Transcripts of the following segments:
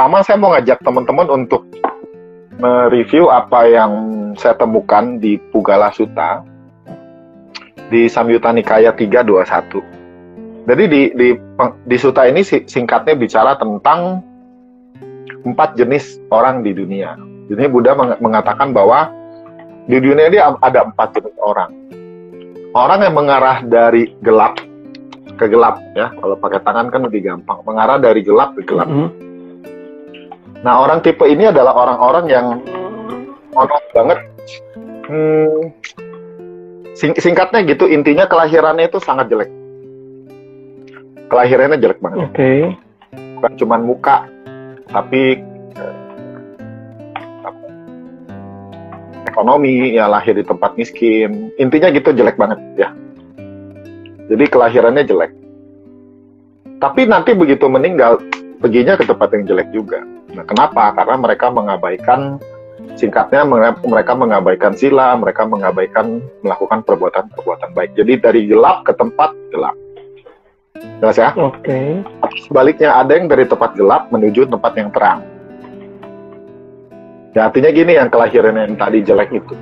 pertama saya mau ngajak teman-teman untuk mereview apa yang saya temukan di Pugala Sutta di Samyutta Nikaya 321. Jadi di di di sutta ini singkatnya bicara tentang empat jenis orang di dunia. Jadi Buddha mengatakan bahwa di dunia ini ada empat jenis orang. Orang yang mengarah dari gelap ke gelap ya. Kalau pakai tangan kan lebih gampang. Mengarah dari gelap ke gelap. Mm -hmm. Nah orang tipe ini adalah orang-orang yang monoton banget. Hmm, sing singkatnya gitu intinya kelahirannya itu sangat jelek. Kelahirannya jelek banget. Oke. Okay. Bukan cuma muka, tapi ekonomi ya lahir di tempat miskin intinya gitu jelek banget ya jadi kelahirannya jelek tapi nanti begitu meninggal perginya ke tempat yang jelek juga nah kenapa? Karena mereka mengabaikan singkatnya mereka mengabaikan sila mereka mengabaikan melakukan perbuatan-perbuatan baik. Jadi dari gelap ke tempat gelap. Jelas ya? Oke. Okay. sebaliknya ada yang dari tempat gelap menuju tempat yang terang. Ya artinya gini yang kelahiran yang tadi jelek itu.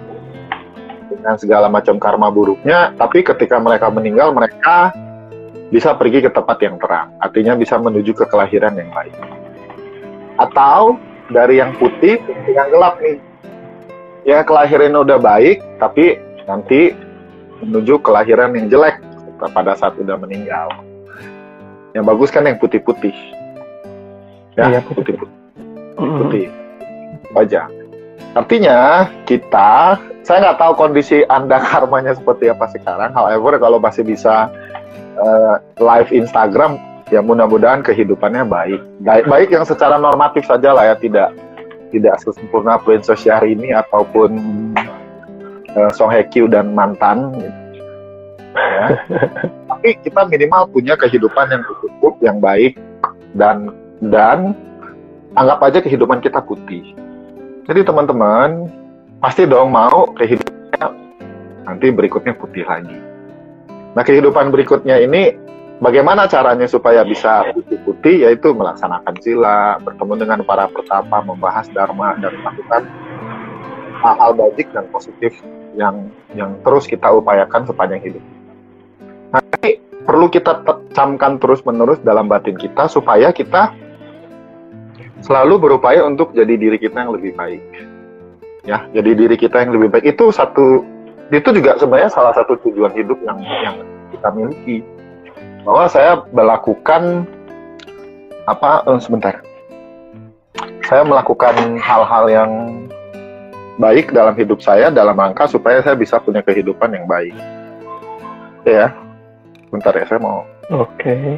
Dengan segala macam karma buruknya, tapi ketika mereka meninggal mereka bisa pergi ke tempat yang terang, artinya bisa menuju ke kelahiran yang baik. Atau dari yang putih ke yang gelap nih, ya kelahiran udah baik, tapi nanti menuju kelahiran yang jelek pada saat udah meninggal. Yang bagus kan yang putih-putih, ya iya, putih-putih. Putih aja. Artinya kita, saya nggak tahu kondisi anda karmanya seperti apa sekarang. However, kalau masih bisa uh, live Instagram, ya mudah-mudahan kehidupannya baik. baik. Baik yang secara normatif saja lah ya, tidak tidak sesempurna Prince ini ataupun uh, Song Hye Kyo dan mantan. Ya. Tapi kita minimal punya kehidupan yang cukup, yang baik dan dan anggap aja kehidupan kita putih jadi teman-teman pasti dong mau kehidupannya nanti berikutnya putih lagi. Nah kehidupan berikutnya ini bagaimana caranya supaya bisa putih-putih yaitu melaksanakan sila, bertemu dengan para pertapa, membahas dharma dan melakukan hal-hal baik dan positif yang yang terus kita upayakan sepanjang hidup. Nah, ini perlu kita camkan terus-menerus dalam batin kita supaya kita selalu berupaya untuk jadi diri kita yang lebih baik. Ya, jadi diri kita yang lebih baik itu satu itu juga sebenarnya salah satu tujuan hidup yang yang kita miliki. Bahwa saya melakukan apa eh, sebentar. Saya melakukan hal-hal yang baik dalam hidup saya dalam rangka supaya saya bisa punya kehidupan yang baik. Ya. Bentar ya, saya mau. Oke. Okay.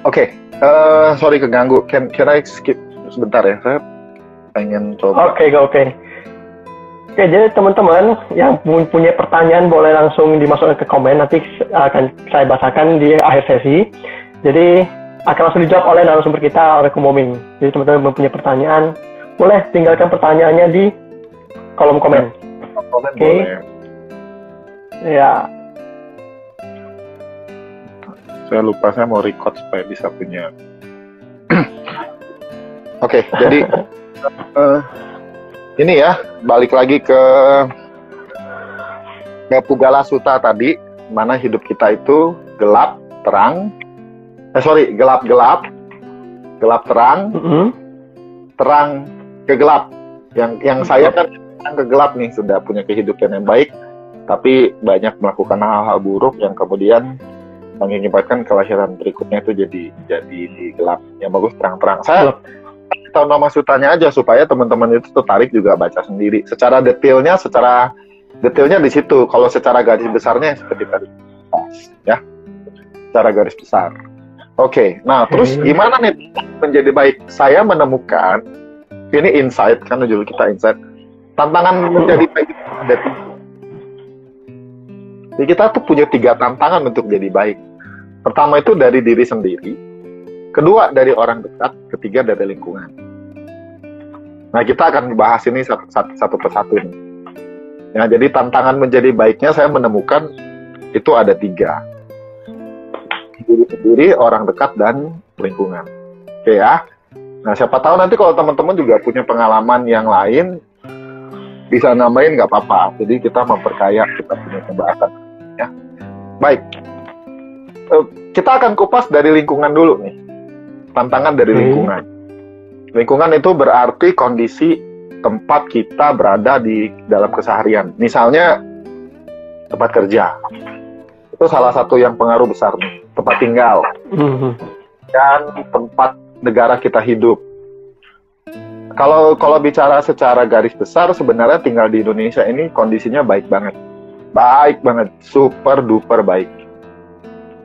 Oke, okay. uh, eh, sorry keganggu. Can can I skip sebentar ya? Saya pengen coba. Oke, okay, oke. Okay. Oke, jadi teman-teman yang punya pertanyaan boleh langsung dimasukkan ke komen. Nanti akan saya bahasakan di akhir sesi. Jadi akan langsung dijawab oleh narasumber kita, oleh Kumoming. Jadi teman-teman mempunyai pertanyaan, boleh tinggalkan pertanyaannya di kolom komen. Komen okay. boleh. Ya, saya lupa saya mau record supaya bisa punya oke okay, jadi uh, ini ya balik lagi ke ke Pugala Suta tadi mana hidup kita itu gelap terang. Eh sorry gelap gelap. Gelap terang. Mm -hmm. terang ke gelap. Yang yang saya kan ke gelap nih sudah punya kehidupan yang baik tapi banyak melakukan hal-hal buruk yang kemudian mengakibatkan kelahiran berikutnya itu jadi jadi di gelap. Yang bagus terang-terang. Saya tahu nama sutanya aja supaya teman-teman itu tertarik juga baca sendiri. Secara detailnya secara detailnya di situ. Kalau secara garis besarnya seperti tadi. Ya. Secara garis besar. Oke. Okay. nah terus gimana nih menjadi baik? Saya menemukan ini insight kan judul kita insight. Tantangan menjadi baik ada jadi kita tuh punya tiga tantangan untuk jadi baik. Pertama itu dari diri sendiri, kedua dari orang dekat, ketiga dari lingkungan. Nah kita akan bahas ini satu, satu, satu persatu nih. Ya, jadi tantangan menjadi baiknya saya menemukan itu ada tiga. Diri sendiri, orang dekat, dan lingkungan. Oke ya. Nah, siapa tahu nanti kalau teman-teman juga punya pengalaman yang lain, bisa nambahin nggak apa-apa. Jadi kita memperkaya kita punya pembahasan. Ya. Baik. Eh, kita akan kupas dari lingkungan dulu nih. Tantangan dari lingkungan. Lingkungan itu berarti kondisi tempat kita berada di dalam keseharian. Misalnya tempat kerja. Itu salah satu yang pengaruh besar nih. Tempat tinggal. Mhm. Dan tempat negara kita hidup. Kalau kalau bicara secara garis besar sebenarnya tinggal di Indonesia ini kondisinya baik banget. Baik banget, super duper baik.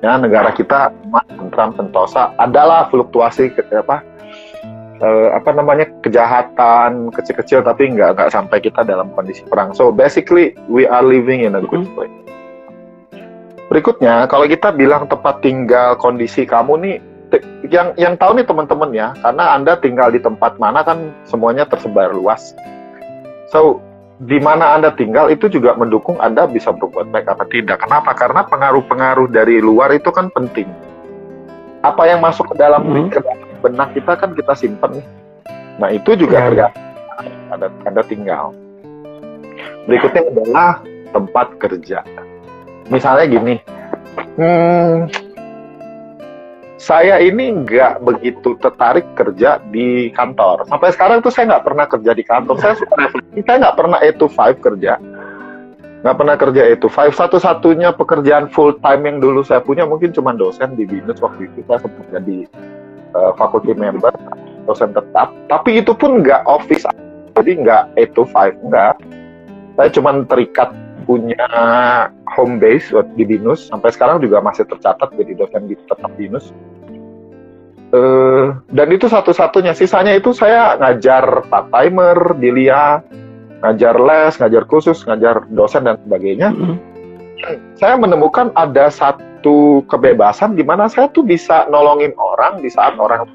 Ya, negara kita tentram, sentosa. Adalah fluktuasi ke, apa eh, apa namanya kejahatan kecil-kecil tapi nggak nggak sampai kita dalam kondisi perang. So basically we are living in a good place. Berikutnya kalau kita bilang tempat tinggal kondisi kamu nih yang yang tahu nih teman-teman ya karena anda tinggal di tempat mana kan semuanya tersebar luas. So di mana anda tinggal itu juga mendukung anda bisa berbuat baik apa tidak. Kenapa? Karena pengaruh-pengaruh dari luar itu kan penting. Apa yang masuk ke dalam ke dalam benak kita kan kita simpen nih. Nah itu juga Ya, tergantung anda, anda tinggal. Berikutnya adalah tempat kerja. Misalnya gini, hmm, saya ini nggak begitu tertarik kerja di kantor. Sampai sekarang tuh saya nggak pernah kerja di kantor. Saya suka refleksi, saya nggak pernah 8 to 5 kerja. Nggak pernah kerja 8 to 5. Satu-satunya pekerjaan full time yang dulu saya punya mungkin cuma dosen di BINUS waktu itu. Saya sempat jadi uh, faculty member, dosen tetap. Tapi itu pun nggak office, jadi nggak 8 to 5, nggak. Saya cuma terikat punya home base di BINUS sampai sekarang juga masih tercatat jadi dosen di tetap BINUS. Eh, dan itu satu-satunya sisanya itu saya ngajar part timer di LIA, ngajar les, ngajar khusus, ngajar dosen dan sebagainya. Mhm. Saya menemukan ada satu kebebasan di mana saya tuh bisa nolongin orang di saat orang.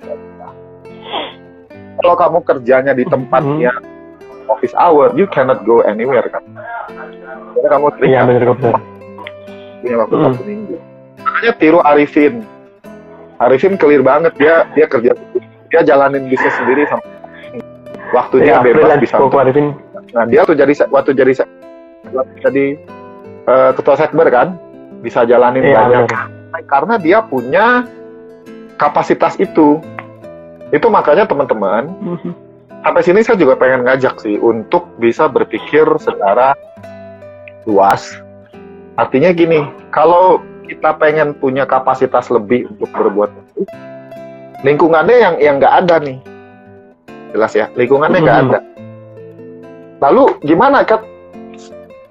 Kalau kamu kerjanya di tempatnya office hour, you cannot go anywhere kan. Karena kamu Iya terikat punya waktu Hmm. satu minggu. Makanya tiru Arifin. Arifin clear banget dia dia kerja dia jalanin bisnis sendiri sama waktunya Iya, bebas bisa. untuk- Arifin. Nah dia tuh jadi waktu jadi jadi eh, ketua sekber kan bisa jalanin Iya banyak benar. karena dia punya kapasitas itu. Itu makanya teman-teman Mhm. sampai sini saya juga pengen ngajak sih untuk bisa berpikir secara luas. Artinya gini, kalau kita pengen punya kapasitas lebih untuk berbuat lingkungannya yang yang nggak ada nih, jelas ya, lingkungannya nggak Mhm. ada. Lalu gimana kan?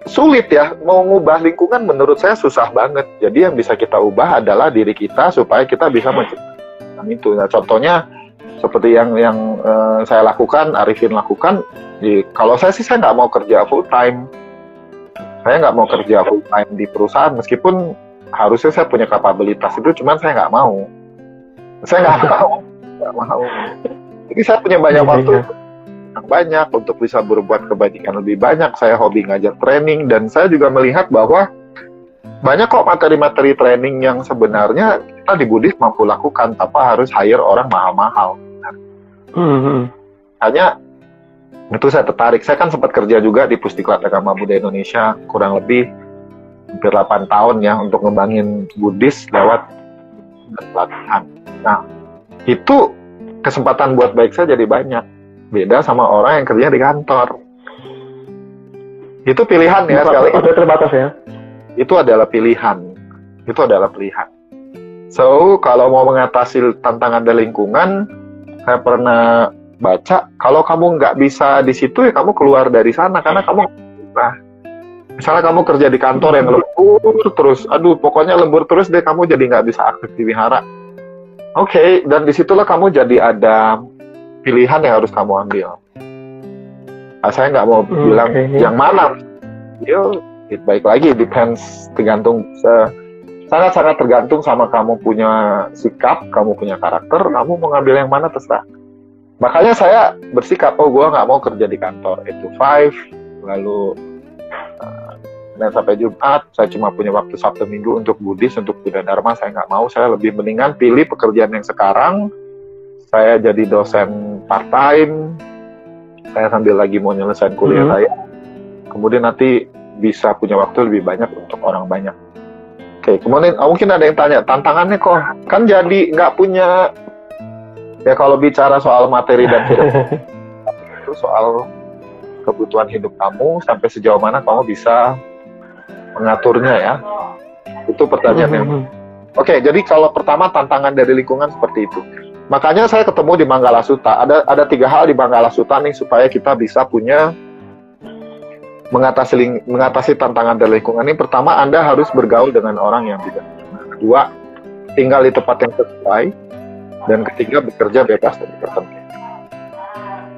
Sulit ya, mau ngubah lingkungan menurut saya susah banget. Jadi yang bisa kita ubah adalah diri kita supaya kita bisa menciptakan itu. Nah, contohnya seperti yang yang eh, saya lakukan, Arifin lakukan. Di, kalau saya sih saya nggak mau kerja full time. Saya nggak mau kerja full time di perusahaan meskipun harusnya saya punya kapabilitas itu, cuman saya nggak mau. Saya nggak mau, nggak mau. Jadi saya punya banyak Iya, waktu yang banyak untuk bisa berbuat kebajikan lebih banyak. Saya hobi ngajar training dan saya juga melihat bahwa banyak kok materi-materi training yang sebenarnya kita di Buddhis mampu lakukan tanpa harus hire orang mahal-mahal Mhm. hanya itu saya tertarik. Saya kan sempat kerja juga di Pusdiklat Agama Buddha Indonesia kurang lebih hampir 8 tahun ya untuk ngembangin Buddhis lewat pelatihan. Nah, itu kesempatan buat baik saya jadi banyak. Beda sama orang yang kerja di kantor. Itu pilihan ya sekali. Udah terbatas ya. Itu adalah pilihan. Itu adalah pilihan. So, kalau mau mengatasi tantangan dari lingkungan, saya pernah baca kalau kamu nggak bisa di situ ya kamu keluar dari sana karena kamu nah misalnya kamu kerja di kantor yang lembur terus aduh pokoknya lembur terus deh kamu jadi nggak bisa aktif di wihara. Oke dan di situlah kamu jadi ada pilihan yang harus kamu ambil. Nah, saya nggak mau Hmm, bilang yang mana yo it baik lagi depends tergantung sangat-sangat tergantung sama kamu punya sikap, kamu punya karakter, kamu mau ngambil yang mana terserah. Makanya saya bersikap, oh gue nggak mau kerja di kantor 8 to 5, lalu dan sampai Jumat saya cuma punya waktu Sabtu Minggu untuk Buddhis untuk Buddha Dharma. Saya nggak mau saya lebih mendingan pilih pekerjaan yang sekarang. Saya jadi dosen part time saya sambil lagi mau nyelesain kuliah Mhm. saya. Kemudian nanti bisa punya waktu lebih banyak untuk orang banyak. Oke kemudian oh, mungkin ada yang tanya tantangannya kok? Kan jadi nggak punya. Ya kalau bicara soal materi dan itu soal kebutuhan hidup kamu sampai sejauh mana kamu bisa mengaturnya ya. Itu pertanyaan yang Mhm. Oke, jadi kalau pertama tantangan dari lingkungan seperti itu. Makanya saya ketemu di Manggala Sutta. Ada ada tiga hal di Manggala Sutta nih supaya kita bisa punya mengatasi ling- mengatasi tantangan dari lingkungan ini. Pertama, Anda harus bergaul dengan orang yang tidak. Kedua, tinggal di tempat yang sesuai. Dan ketiga, bekerja bebas dari ketentuan.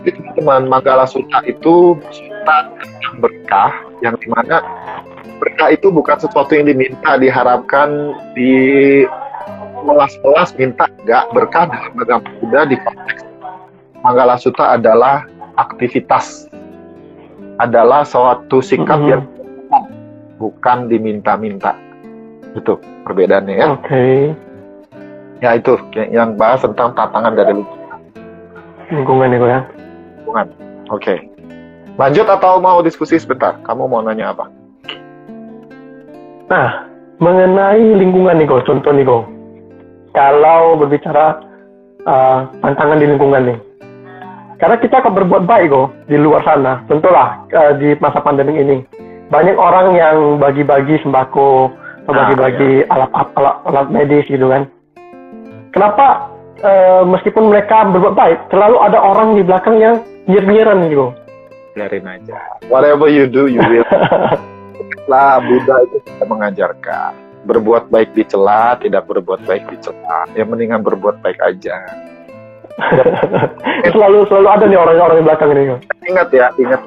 Jadi teman-teman, Manggala Sutta itu sutta tentang berkah yang di mana berkah itu bukan sesuatu yang diminta, diharapkan, di melas-melas minta enggak berkah dalam agama Buddha di konteks Manggala Sutta adalah aktivitas adalah suatu sikap Mhm. yang bukan diminta-minta itu perbedaannya ya Oke, ya itu yang bahas tentang tantangan dari lingkungan ya. Lingkungan oke lanjut atau mau diskusi sebentar kamu mau nanya apa Nah, mengenai lingkungan nih, Go, contoh nih, Go. Kalau berbicara uh, tantangan di lingkungan nih. Karena kita akan berbuat baik, Go, di luar sana. Tentulah uh, di masa pandemi ini. Banyak orang yang bagi-bagi sembako, atau Ah, bagi-bagi alat, alat, alat medis gitu kan. Kenapa uh, meskipun mereka berbuat baik, selalu ada orang di belakang yang nyir-nyiran gitu, Go. biarin aja. Whatever you do you will. Lah Buddha itu tidak mengajarkan. Berbuat baik dicela tidak berbuat baik dicela yang mendingan berbuat baik aja. Selalu selalu ada nih orang-orang di belakang ini, ingat ya ingat.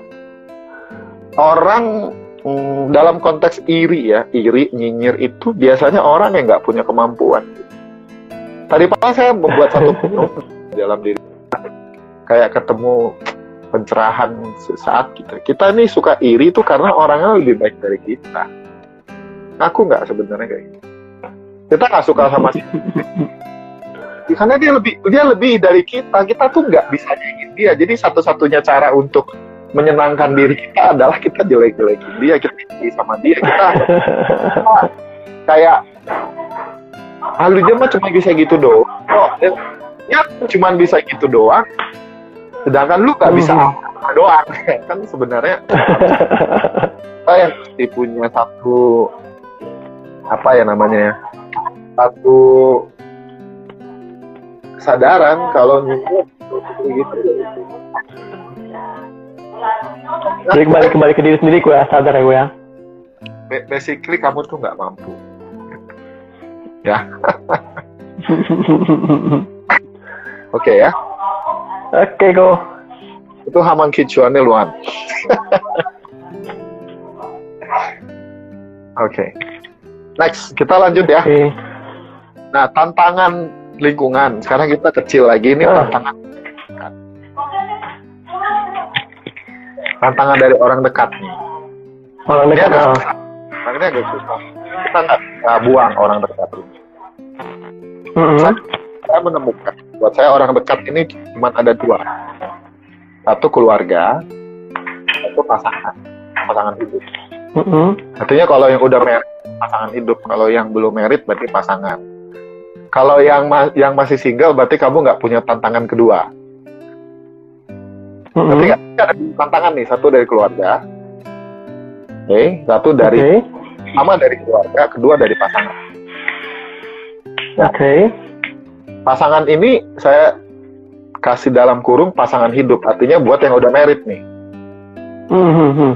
Orang mm, dalam konteks iri ya iri nyinyir itu biasanya orang yang nggak punya kemampuan. Tadi pagi saya membuat satu dalam diri. Kayak ketemu pencerahan sesaat kita. Kita ini suka iri itu karena orangnya lebih baik dari kita. Aku nggak sebenarnya kayak gitu. Kita nggak suka sama si karena dia lebih dia lebih dari kita. Kita tuh nggak bisa nyanyiin dia. Jadi satu-satunya cara untuk menyenangkan diri kita adalah kita jelek-jelekin dia kita iri sama dia. Kita kayak ah lu dia mah cuma bisa gitu doang kok. Ya cuma bisa gitu doang sedangkan lu nggak bisa Hmm. apa doang. Kan sebenarnya kita yang mesti punya satu apa ya namanya ya satu kesadaran kalau nyumbut gitu. Jadi kembali kembali ke diri sendiri gue ya, sadar ya gue ya. Ba- basically kamu tuh nggak mampu. Oke ya Oke go. itu Haman Kichuannya Luan oke next kita lanjut ya Oke. nah tantangan lingkungan sekarang kita kecil lagi ini Ah. tantangan tantangan dari orang dekat nih Orang Ini dekat. agak ah. susah. Makanya agak susah. Kita nggak buang orang dekat ini. Mm-mm. Saya menemukan, buat saya orang dekat ini cuma ada dua. Satu keluarga, satu pasangan, pasangan hidup. Mm-mm. Artinya kalau yang udah merit, pasangan hidup. Kalau yang belum merit, berarti pasangan. Kalau yang ma- yang masih single, berarti kamu nggak punya tantangan kedua. Berarti nggak ada tantangan nih, satu dari keluarga, oke, satu dari Oke. sama dari keluarga, kedua dari pasangan. Oke. Pasangan ini saya kasih dalam kurung pasangan hidup. Artinya buat yang udah merit nih. Mhm.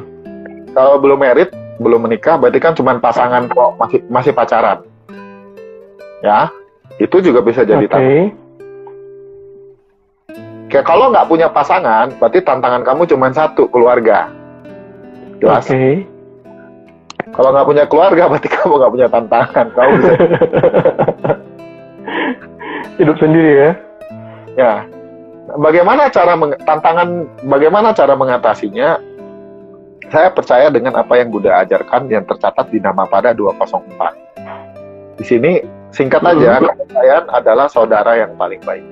kalau belum merit belum menikah berarti kan cuma pasangan kok masih masih pacaran. Ya itu juga bisa jadi Oke. tantangan Kayak kalau nggak punya pasangan berarti tantangan kamu cuma satu keluarga. Jelas? Oke. kalau nggak punya keluarga berarti kamu nggak punya tantangan. Kamu bisa Hidup sendiri ya. ya bagaimana cara meng- tantangan bagaimana cara mengatasinya saya percaya dengan apa yang Buddha ajarkan yang tercatat di nama pada 204. Di sini singkat aja, Hmm. kepercayaan adalah saudara yang paling baik.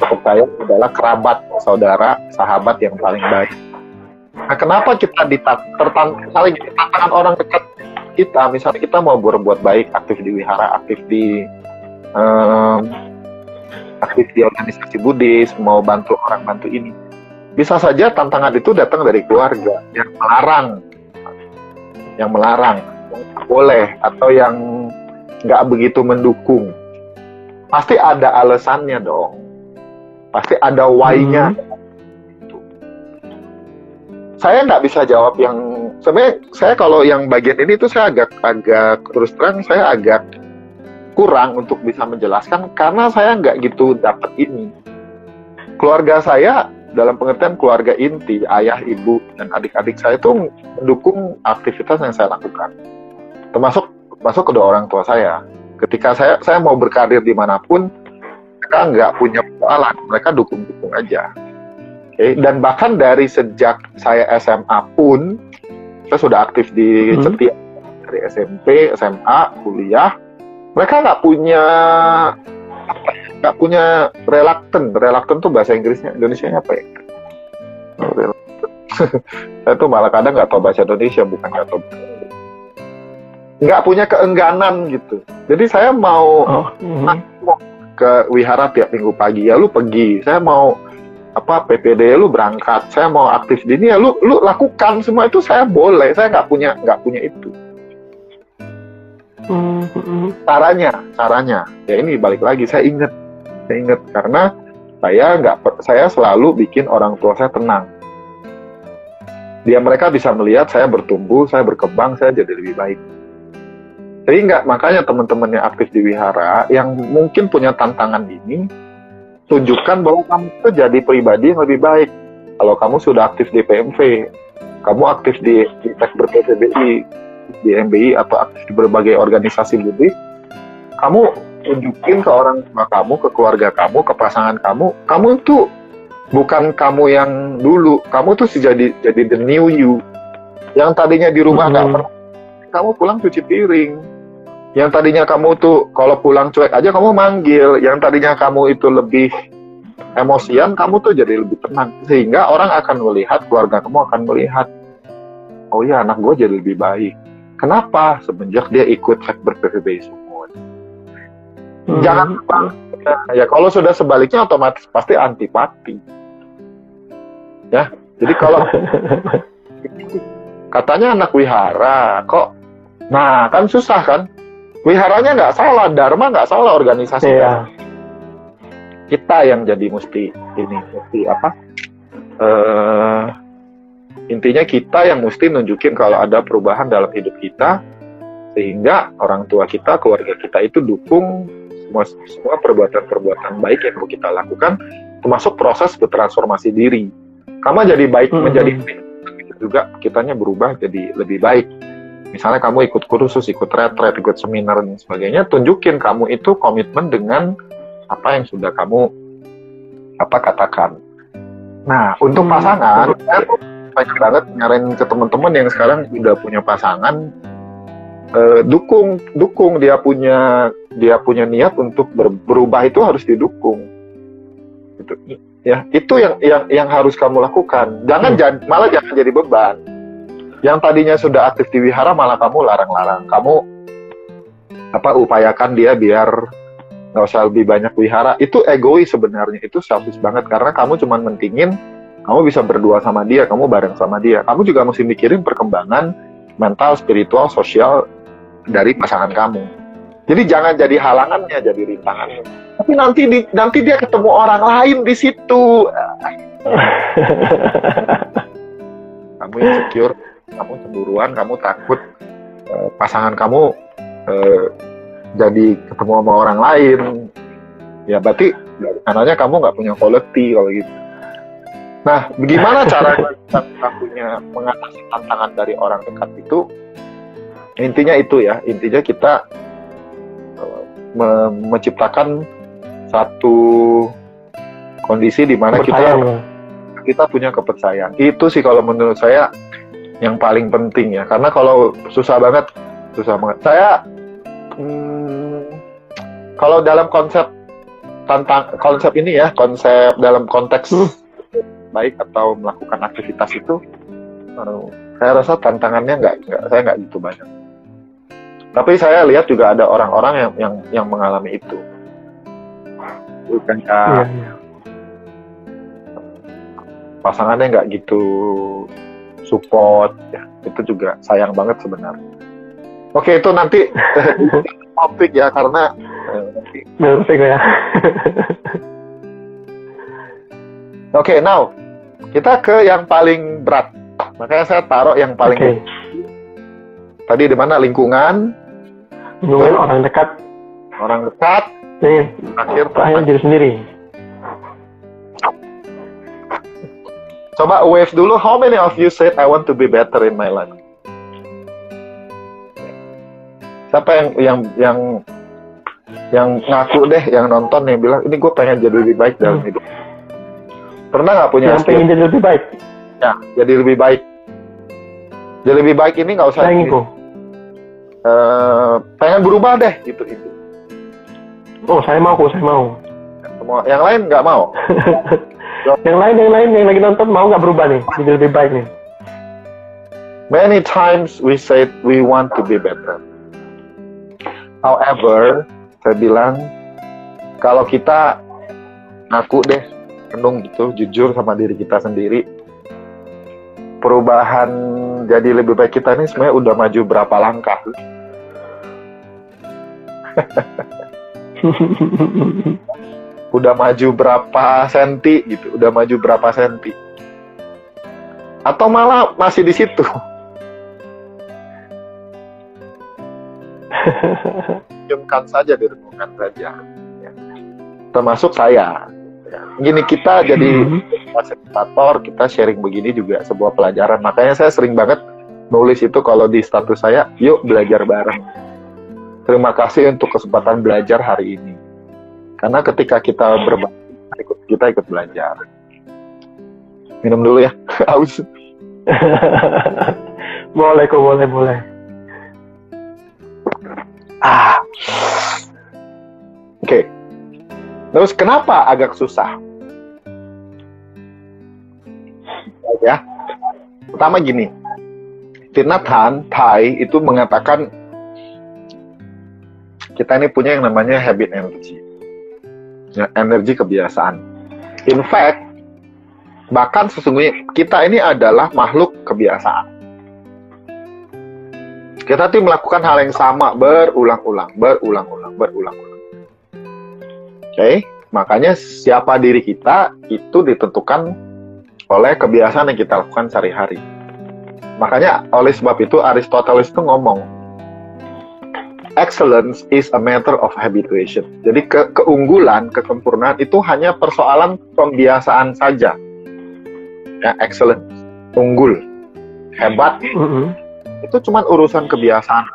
Kepercayaan adalah kerabat, saudara, sahabat yang paling baik. Nah, kenapa kita ditat saling tantangan orang dekat kita, misalnya kita mau berbuat baik, aktif di wihara, aktif di em, aktif di organisasi Buddhis, mau bantu orang bantu ini bisa saja tantangan itu datang dari keluarga yang melarang, yang melarang, yang boleh atau yang nggak begitu mendukung. Pasti ada alasannya dong, pasti ada why-nya. Gitu. Saya nggak bisa jawab yang sebenarnya saya kalau yang bagian ini tuh saya agak agak terus terang saya agak kurang untuk bisa menjelaskan karena saya nggak gitu dapat ini. Keluarga saya dalam pengertian keluarga inti, ayah, ibu, dan adik-adik saya itu mendukung aktivitas yang saya lakukan. Termasuk masuk kedua orang tua saya. Ketika saya saya mau berkarir di mana pun, mereka nggak punya persoalan, mereka dukung-dukung aja. Oke, dan bahkan dari sejak saya SMA pun, saya sudah aktif di Hmm. setiap dari SMP, SMA, kuliah, mereka nggak punya ya, nggak punya reluctant. Reluctant tuh bahasa Inggrisnya Indonesia apa ya? Tuh malah kadang nggak tahu bahasa Indonesia bukan nggak tahu. Nggak punya keengganan gitu. Jadi saya mau Oh, ke wihara tiap minggu pagi. Ya lu pergi. Saya mau apa PPD lu berangkat. Saya mau aktif di ini. Ya lu lu lakukan semua itu saya boleh. Saya nggak punya nggak punya itu. Caranya caranya. Ya ini balik lagi saya ingat. Saya ingat karena saya nggak saya selalu bikin orang tua saya tenang. Dia mereka bisa melihat saya bertumbuh saya berkembang saya jadi lebih baik. Sehingga makanya teman-teman yang aktif di wihara yang mungkin punya tantangan ini tunjukkan bahwa kamu itu jadi pribadi yang lebih baik. Kalau kamu sudah aktif di PMV kamu aktif di, di PTBI di MBI atau aktif di berbagai organisasi Buddhis, kamu tunjukin ke orang tua kamu, ke keluarga kamu, ke pasangan kamu, kamu itu bukan kamu yang dulu, kamu tuh jadi jadi the new you. Yang tadinya di rumah nggak Mhm. pernah, kamu pulang cuci piring. Yang tadinya kamu tuh kalau pulang cuek aja kamu manggil, yang tadinya kamu itu lebih emosian, kamu tuh jadi lebih tenang. Sehingga orang akan melihat, keluarga kamu akan melihat, oh ya anak gue jadi lebih baik. Kenapa? Semenjak dia ikut sekber PVB semua. Mhm. Jangan bang. Ya kalau sudah sebaliknya otomatis pasti antipati. Ya, jadi kalau katanya anak wihara, kok, nah kan susah kan? Wiharanya nggak salah, dharma nggak salah, organisasi Iya. kita yang jadi mesti ini mesti apa? eh intinya kita yang mesti nunjukin kalau ada perubahan dalam hidup kita sehingga orang tua kita, keluarga kita itu dukung semua semua perbuatan-perbuatan baik yang mau kita lakukan termasuk proses bertransformasi diri. Kamu jadi baik Mhm. menjadi juga kitanya berubah jadi lebih baik. Misalnya kamu ikut kursus, ikut retret, ikut seminar dan sebagainya, tunjukin kamu itu komitmen dengan apa yang sudah kamu apa katakan. Nah, untuk Hmm. pasangan, tuh banyak banget nyaranin ke teman-teman yang sekarang udah punya pasangan, eh, dukung, dukung dia punya dia punya niat untuk ber- berubah itu harus didukung. Gitu. Ya, itu yang yang yang harus kamu lakukan. Jangan Hmm. jad- malah jangan jadi beban. Yang tadinya sudah aktif di wihara malah kamu larang-larang. Kamu apa upayakan dia biar nggak usah lebih banyak wihara itu egois sebenarnya itu selfish banget karena kamu cuma mentingin kamu bisa berdua sama dia kamu bareng sama dia. Kamu juga mesti mikirin perkembangan mental spiritual sosial dari pasangan kamu. Jadi jangan jadi halangannya jadi rintangannya tapi nanti di, nanti dia ketemu orang lain di situ. Kamu insecure kamu cemburuan kamu takut eh, pasangan kamu eh, jadi ketemu sama orang lain. Ya berarti karena kamu nggak punya quality kalau gitu nah bagaimana cara kita, punya mengatasi tantangan dari orang dekat itu intinya itu ya intinya kita eh, me- menciptakan satu kondisi di mana kita kita punya kepercayaan. Itu sih kalau menurut saya yang paling penting ya. Karena kalau susah banget, susah banget. Saya hmm, kalau dalam konsep tentang konsep ini ya, konsep dalam konteks hmm. Baik atau melakukan aktivitas itu, uh, saya rasa tantangannya nggak, saya nggak gitu banyak. Tapi saya lihat juga ada orang-orang yang yang yang mengalami itu. Bukan ya, ya. pasangannya nggak gitu support, ya itu juga sayang banget sebenarnya. Oke itu nanti topik ya karena Topik ya. Oke, okay, now kita ke yang paling berat. Makanya saya taruh yang paling okay. Tadi di mana lingkungan, Hubungan orang dekat. Orang dekat. Nih, akhir terakhir diri sendiri. Coba wave dulu. How many of you said I want to be better in my life? Siapa yang yang yang yang ngaku deh, yang nonton nih bilang ini gue pengen jadi lebih baik dalam hmm. hidup. Pernah nggak punya? Yang pengen jadi lebih baik. Ya, jadi lebih baik. Jadi lebih baik ini nggak usah. Pengen uh, pengen berubah deh gitu itu. Oh saya mau kok saya mau. Semua yang lain nggak mau. yang lain yang lain yang lagi nonton mau nggak berubah nih jadi lebih baik nih. Many times we say we want to be better. However, saya bilang kalau kita ngaku deh renung gitu jujur sama diri kita sendiri perubahan jadi lebih baik kita ini sebenarnya udah maju berapa langkah udah maju berapa senti gitu udah maju berapa senti atau malah masih di situ diamkan saja direnungkan saja ya. termasuk saya ya. Gini kita jadi mm-hmm. fasilitator kita sharing begini juga sebuah pelajaran. Makanya saya sering banget nulis itu kalau di status saya yuk belajar bareng. Terima kasih untuk kesempatan belajar hari ini. Karena ketika kita berbagi kita ikut belajar. Minum dulu ya haus boleh kok boleh boleh. Ah. Terus kenapa agak susah? Ya. Pertama gini Tinathan Thai itu mengatakan kita ini punya yang namanya habit energy ya, energi kebiasaan. In fact bahkan sesungguhnya kita ini adalah makhluk kebiasaan. Kita tuh melakukan hal yang sama berulang-ulang, berulang-ulang, berulang-ulang. Oke, okay? makanya siapa diri kita itu ditentukan oleh kebiasaan yang kita lakukan sehari-hari. Makanya oleh sebab itu Aristoteles itu ngomong, excellence is a matter of habituation. Jadi ke keunggulan, kesempurnaan itu hanya persoalan pembiasaan saja. Ya, excellence, unggul, hebat, mm -hmm itu cuma urusan kebiasaan.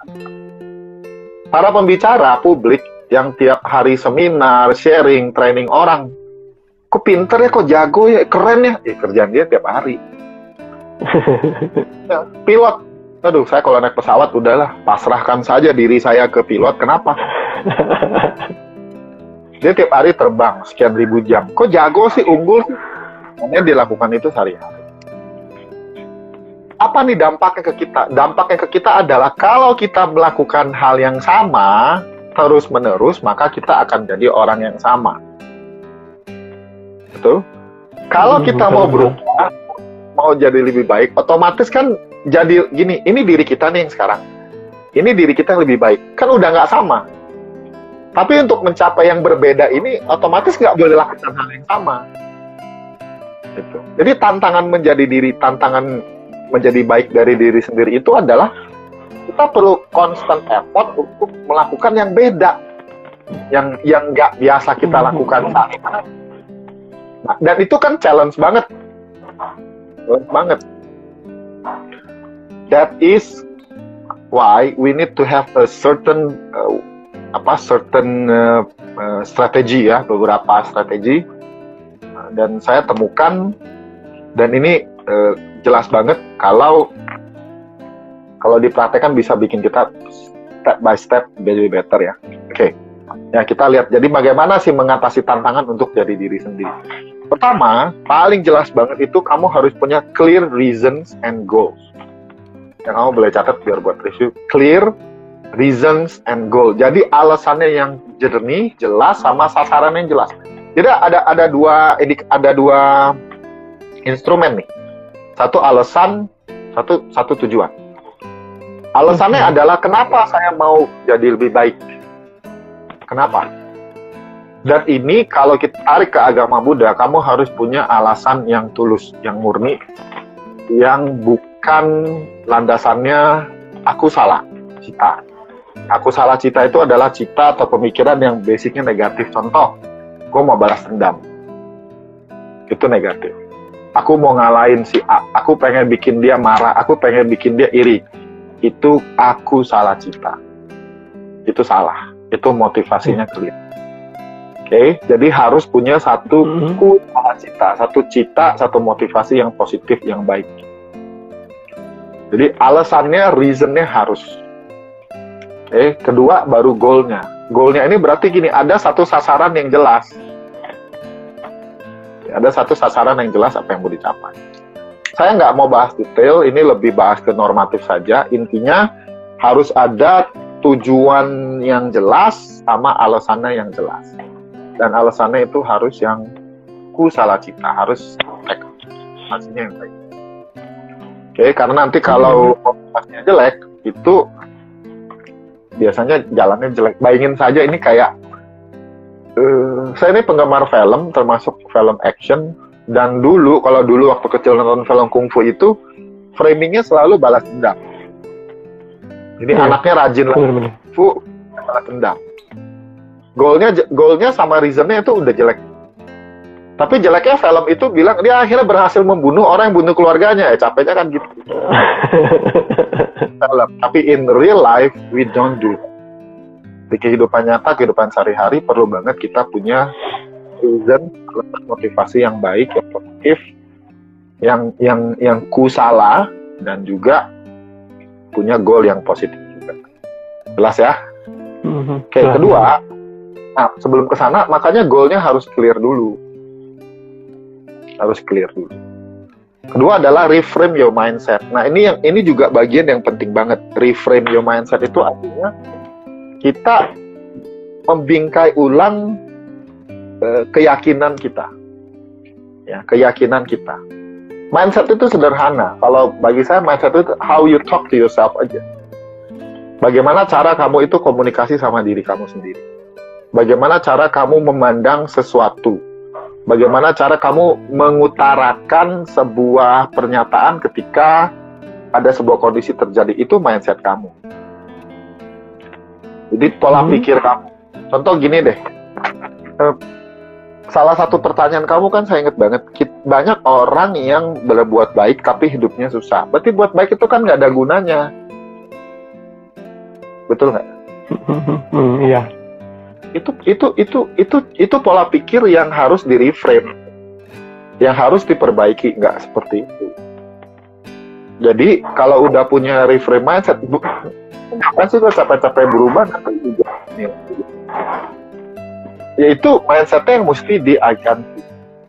Para pembicara publik yang tiap hari seminar, sharing, training orang, kok pinter ya, kok jago ya, keren ya, eh, kerjaan dia tiap hari. ya, pilot, aduh saya kalau naik pesawat udahlah, pasrahkan saja diri saya ke pilot, kenapa? dia tiap hari terbang sekian ribu jam, kok jago sih, unggul sih? Dilakukan itu sehari-hari apa nih dampaknya ke kita? Dampaknya ke kita adalah kalau kita melakukan hal yang sama terus menerus, maka kita akan jadi orang yang sama. Betul? Kalau hmm, kita mau berubah, mau jadi lebih baik, otomatis kan jadi gini, ini diri kita nih yang sekarang. Ini diri kita yang lebih baik. Kan udah nggak sama. Tapi untuk mencapai yang berbeda ini, otomatis nggak boleh lakukan hal yang sama. Gitu. Jadi tantangan menjadi diri, tantangan menjadi baik dari diri sendiri itu adalah kita perlu constant effort untuk melakukan yang beda yang yang nggak biasa kita hmm. lakukan saat. Nah, dan itu kan challenge banget, challenge banget. That is why we need to have a certain uh, apa certain uh, uh, strategi ya beberapa strategi dan saya temukan Dan ini eh, jelas banget kalau kalau dipraktekkan bisa bikin kita step by step jadi better ya. Oke. Okay. Ya kita lihat. Jadi bagaimana sih mengatasi tantangan untuk jadi diri sendiri? Pertama, paling jelas banget itu kamu harus punya clear reasons and goals. Yang kamu boleh catat biar buat review. Clear reasons and goal. Jadi alasannya yang jernih, jelas, sama sasaran yang jelas. Jadi ada ada dua ada dua instrumen nih. Satu alasan, satu satu tujuan. Alasannya hmm. adalah kenapa saya mau jadi lebih baik. Kenapa? Dan ini kalau kita tarik ke agama Buddha, kamu harus punya alasan yang tulus, yang murni, yang bukan landasannya aku salah, cita. Aku salah cita itu adalah cita atau pemikiran yang basicnya negatif. Contoh, gue mau balas dendam. Itu negatif. Aku mau ngalahin si A, aku pengen bikin dia marah, aku pengen bikin dia iri. Itu aku salah cita. Itu salah. Itu motivasinya hmm. clear. Oke, okay? jadi harus punya satu mm -hmm. salah cita, satu cita, satu motivasi yang positif, yang baik. Jadi alasannya, reasonnya harus. Oke, okay? kedua baru goalnya. Goalnya ini berarti gini, ada satu sasaran yang jelas ada satu sasaran yang jelas apa yang mau dicapai. Saya nggak mau bahas detail, ini lebih bahas ke normatif saja. Intinya harus ada tujuan yang jelas sama alasannya yang jelas. Dan alasannya itu harus yang ku salah cita, harus hasilnya yang baik. Oke, karena nanti kalau motivasinya jelek, itu biasanya jalannya jelek. Bayangin saja ini kayak uh, saya ini penggemar film, termasuk film action. Dan dulu, kalau dulu waktu kecil nonton film kungfu itu, framingnya selalu balas dendam. Jadi ya, anaknya rajin lah kungfu, balas dendam. Golnya, golnya sama reasonnya itu udah jelek. Tapi jeleknya film itu bilang dia akhirnya berhasil membunuh orang yang bunuh keluarganya. Ya capeknya kan gitu. Tapi in real life we don't do that di kehidupan nyata, kehidupan sehari-hari perlu banget kita punya reason, motivasi yang baik, yang positif, yang yang yang ku salah dan juga punya goal yang positif juga. Jelas ya? Mm-hmm. Oke, okay, kedua, nah sebelum ke sana makanya goalnya harus clear dulu. Harus clear dulu. Kedua adalah reframe your mindset. Nah, ini yang ini juga bagian yang penting banget. Reframe your mindset itu artinya kita membingkai ulang keyakinan kita. Ya, keyakinan kita. Mindset itu sederhana. Kalau bagi saya mindset itu how you talk to yourself aja. Bagaimana cara kamu itu komunikasi sama diri kamu sendiri. Bagaimana cara kamu memandang sesuatu. Bagaimana cara kamu mengutarakan sebuah pernyataan ketika ada sebuah kondisi terjadi. Itu mindset kamu jadi pola hmm. pikir kamu. Contoh gini deh. Salah satu pertanyaan kamu kan saya ingat banget. Banyak orang yang berbuat baik tapi hidupnya susah. Berarti buat baik itu kan nggak ada gunanya. Betul nggak? Hmm, iya. Itu itu itu itu itu pola pikir yang harus di reframe, yang harus diperbaiki nggak seperti itu. Jadi kalau udah punya reframe mindset, Kapan sih gue capek-capek berubah tapi juga ya itu mindsetnya yang mesti diajarkan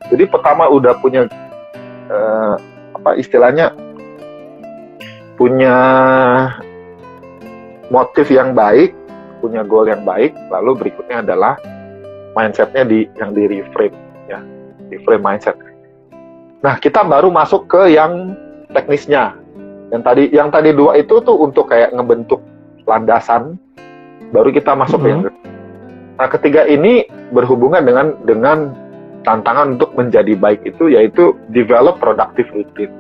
jadi pertama udah punya uh, apa istilahnya punya motif yang baik punya goal yang baik lalu berikutnya adalah mindsetnya di yang di reframe ya reframe mindset. Nah kita baru masuk ke yang teknisnya. Yang tadi yang tadi dua itu tuh untuk kayak ngebentuk landasan, baru kita masuk mm -hmm. ke yang Nah, ketiga ini berhubungan dengan dengan tantangan untuk menjadi baik itu yaitu develop productive routine.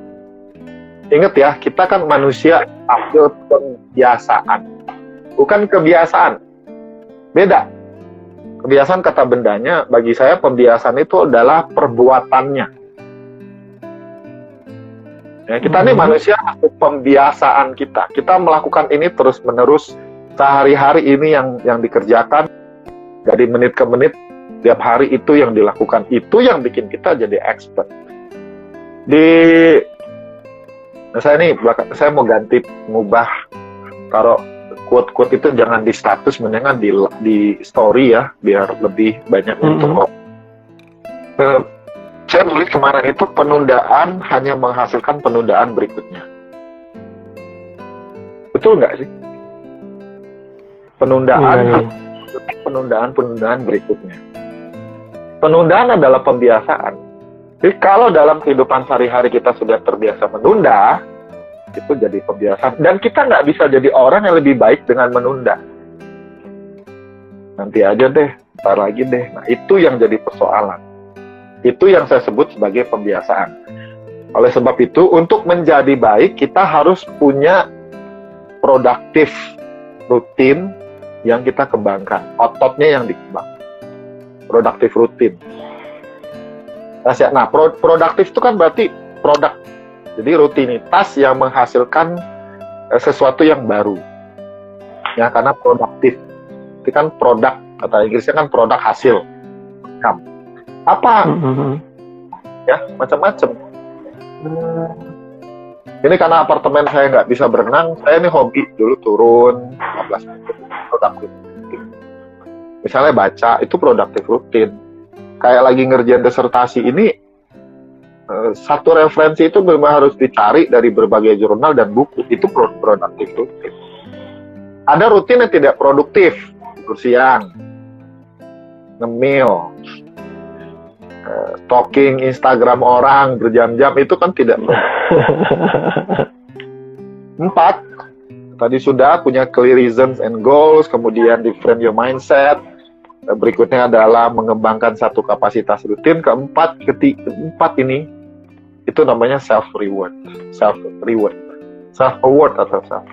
Ingat ya, kita kan manusia hasil pembiasaan, bukan kebiasaan. Beda. Kebiasaan kata bendanya, bagi saya pembiasaan itu adalah perbuatannya. Ya, kita hmm. nih manusia pembiasaan kita. Kita melakukan ini terus menerus sehari-hari ini yang yang dikerjakan dari menit ke menit tiap hari itu yang dilakukan itu yang bikin kita jadi expert. di saya nih saya mau ganti mengubah taruh quote-quote itu jangan di status mendingan di di story ya biar lebih banyak mm -hmm. untuk uh, saya nulis kemarin itu penundaan hanya menghasilkan penundaan berikutnya betul nggak sih penundaan mm -hmm. penundaan penundaan berikutnya penundaan adalah pembiasaan jadi kalau dalam kehidupan sehari-hari kita sudah terbiasa menunda, itu jadi pembiasaan. Dan kita nggak bisa jadi orang yang lebih baik dengan menunda. Nanti aja deh, ntar lagi deh. Nah itu yang jadi persoalan. Itu yang saya sebut sebagai pembiasaan. Oleh sebab itu, untuk menjadi baik, kita harus punya produktif rutin yang kita kembangkan. Ototnya yang dikembangkan. Produktif rutin rahasia. Nah, pro produktif itu kan berarti produk. Jadi rutinitas yang menghasilkan eh, sesuatu yang baru. Ya, karena produktif. Itu kan produk, kata Inggrisnya kan produk hasil. Apa? Mm-hmm. Ya, macam-macam. Ini karena apartemen saya nggak bisa berenang, saya ini hobi dulu turun 15 menit produktif. Misalnya baca, itu produktif rutin kayak lagi ngerjain disertasi ini eh, satu referensi itu memang harus dicari dari berbagai jurnal dan buku itu produktif rutin. Ada rutin yang tidak produktif, siang, ngemil, stalking Instagram orang berjam-jam itu kan tidak Empat, tadi sudah punya clear reasons and goals, kemudian different your mindset, berikutnya adalah mengembangkan satu kapasitas rutin. Keempat ketiga empat ini itu namanya self reward self reward self award atau self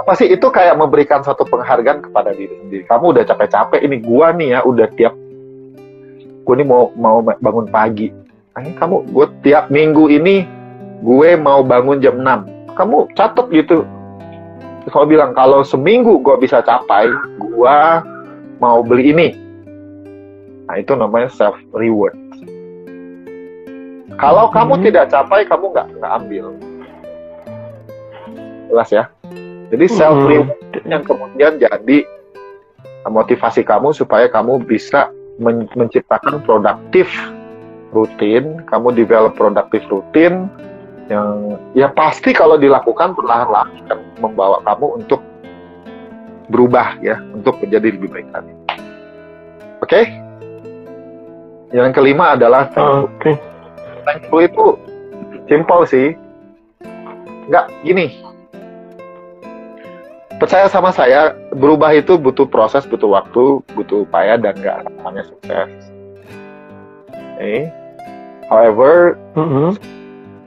apa sih? Itu kayak memberikan satu penghargaan kepada diri sendiri. Kamu udah capek-capek ini gua nih ya udah tiap gua nih mau mau bangun pagi. Akhirnya kamu gue tiap minggu ini gue mau bangun jam 6 kamu catat gitu. Kalau bilang kalau seminggu gue bisa capai gue mau beli ini. Nah itu namanya self reward kalau hmm. kamu tidak capai kamu nggak nggak ambil. Jelas ya jadi self reward hmm. yang kemudian jadi motivasi kamu supaya kamu bisa men menciptakan produktif rutin kamu develop produktif rutin yang ya pasti kalau dilakukan perlahan-lahan akan membawa kamu untuk berubah ya untuk menjadi lebih baik lagi. Oke? Okay? Yang kelima adalah thankful. Okay. Thankful itu simple sih. Enggak gini. Percaya sama saya, berubah itu butuh proses, butuh waktu, butuh upaya dan nggak namanya sukses. Okay. However, mm -hmm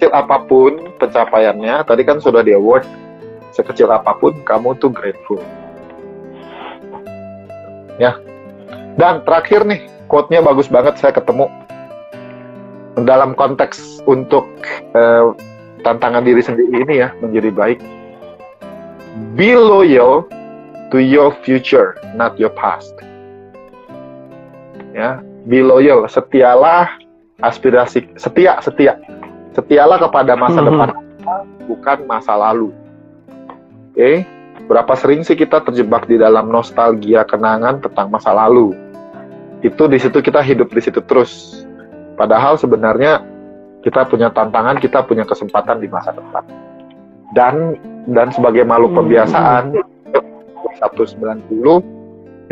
sekecil apa pun pencapaiannya, tadi kan sudah di award, sekecil apa pun kamu tuh grateful. Ya. Dan terakhir nih, quote-nya bagus banget saya ketemu dalam konteks untuk uh, tantangan diri sendiri ini ya menjadi baik. Be loyal to your future, not your past. Ya, be loyal, setialah aspirasi, setia, setia Setialah kepada masa hmm. depan bukan masa lalu. Oke, okay? berapa sering sih kita terjebak di dalam nostalgia kenangan tentang masa lalu? Itu di situ kita hidup di situ terus. Padahal sebenarnya kita punya tantangan, kita punya kesempatan di masa depan. Dan dan sebagai makhluk hmm. pembiasaan 190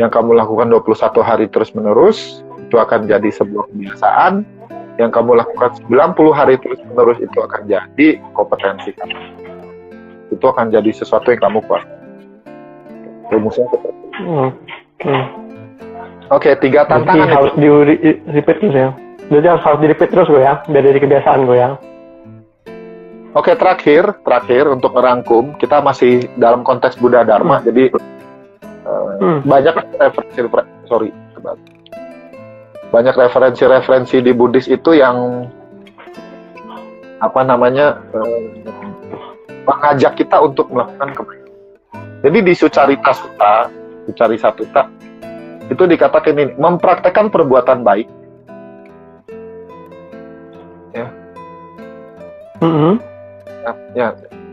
yang kamu lakukan 21 hari terus menerus itu akan jadi sebuah kebiasaan yang kamu lakukan 90 hari terus menerus itu akan jadi kompetensi kamu. Itu akan jadi sesuatu yang kamu kuat. Rumusnya seperti itu. Oke. Okay. Oke, okay, tiga tantangan Jadi harus di repeat terus ya. Jadi harus harus di repeat terus gue ya, biar jadi kebiasaan gue ya. Oke, terakhir, terakhir untuk merangkum, kita masih dalam konteks Buddha Dharma, hmm. jadi uh, hmm. banyak referensi, sorry, banyak referensi-referensi di Buddhis itu yang apa namanya eh, mengajak kita untuk melakukan kebaikan. Jadi di Sucarita Sutta, Sucari Satuta itu dikatakan ini mempraktekkan perbuatan baik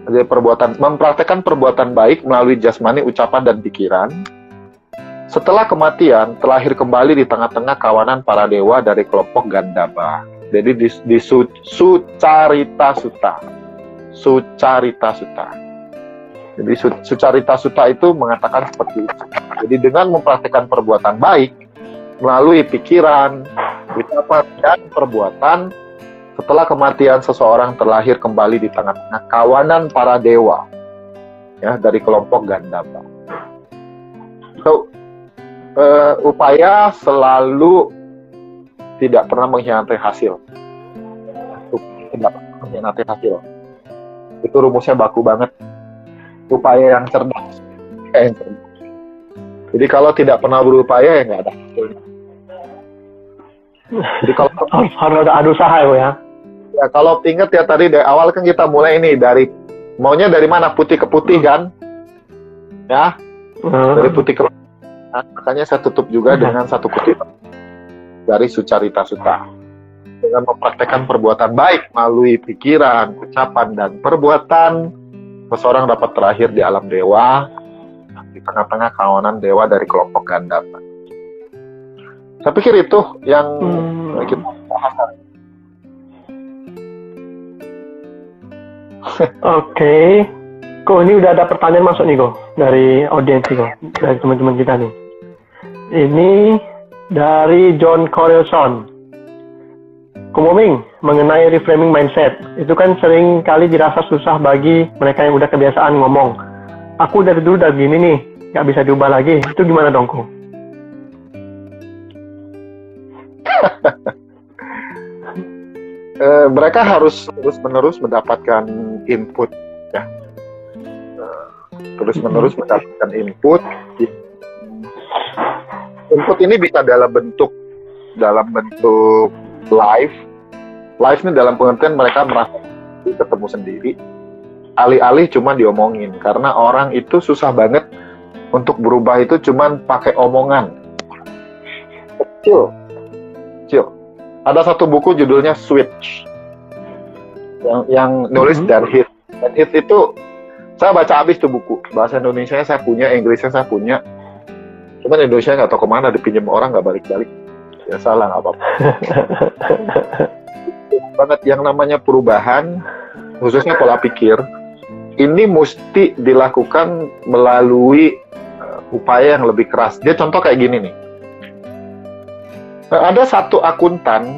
Jadi perbuatan mempraktekkan perbuatan baik melalui jasmani, ucapan dan pikiran. Setelah kematian, terlahir kembali di tengah-tengah kawanan para dewa dari kelompok Gandaba. Jadi di, di su, Sucarita Suta. Sucarita Suta. Jadi su, Sucarita Suta itu mengatakan seperti itu. Jadi dengan mempraktekkan perbuatan baik melalui pikiran, ucapan dan perbuatan, setelah kematian seseorang terlahir kembali di tengah-tengah kawanan para dewa ya dari kelompok Gandaba. So, uh, upaya selalu tidak pernah mengkhianati hasil. Tidak pernah mengkhianati hasil. Itu rumusnya baku banget. Upaya yang cerdas. Eh, yang cerdas. Jadi kalau tidak pernah berupaya ya nggak ada hasilnya. Jadi kalau harus ada usaha ya. Ya, kalau ingat ya tadi dari awal kan kita mulai ini dari maunya dari mana putih ke putih kan? Ya. Hmm. Dari putih ke nah, makanya saya tutup juga hmm. dengan satu kutip dari Sucarita Suta. Dengan mempraktekkan perbuatan baik melalui pikiran, ucapan dan perbuatan, seseorang dapat terakhir di alam dewa di tengah-tengah kawanan dewa dari kelompok Gandapa. Saya pikir itu yang hmm. kita bahas Oke. Okay. Kok ini udah ada pertanyaan masuk nih kok dari audiens kok, dari teman-teman kita nih. Ini dari John Corelson. Kumoming, mengenai reframing mindset, itu kan sering kali dirasa susah bagi mereka yang udah kebiasaan ngomong. Aku dari dulu udah gini nih, nggak bisa diubah lagi. Itu gimana dong, kok? Eh, mereka harus terus menerus mendapatkan input ya. Uh, terus menerus mendapatkan input. Input ini bisa dalam bentuk dalam bentuk live. Live ini dalam pengertian mereka merasa ketemu sendiri. Alih-alih cuma diomongin karena orang itu susah banget untuk berubah. Itu cuma pakai omongan. Kecil kecil ada satu buku judulnya Switch yang yang nulis mm -hmm. Dan Hit. Dan Hit itu saya baca habis tuh buku bahasa Indonesia saya punya, Inggrisnya saya punya. Cuman Indonesia nggak tahu ke mana dipinjam orang nggak balik-balik. Ya salah nggak apa-apa. banget yang namanya perubahan, khususnya pola pikir, ini mesti dilakukan melalui uh, upaya yang lebih keras. Dia contoh kayak gini nih Nah, ada satu akuntan,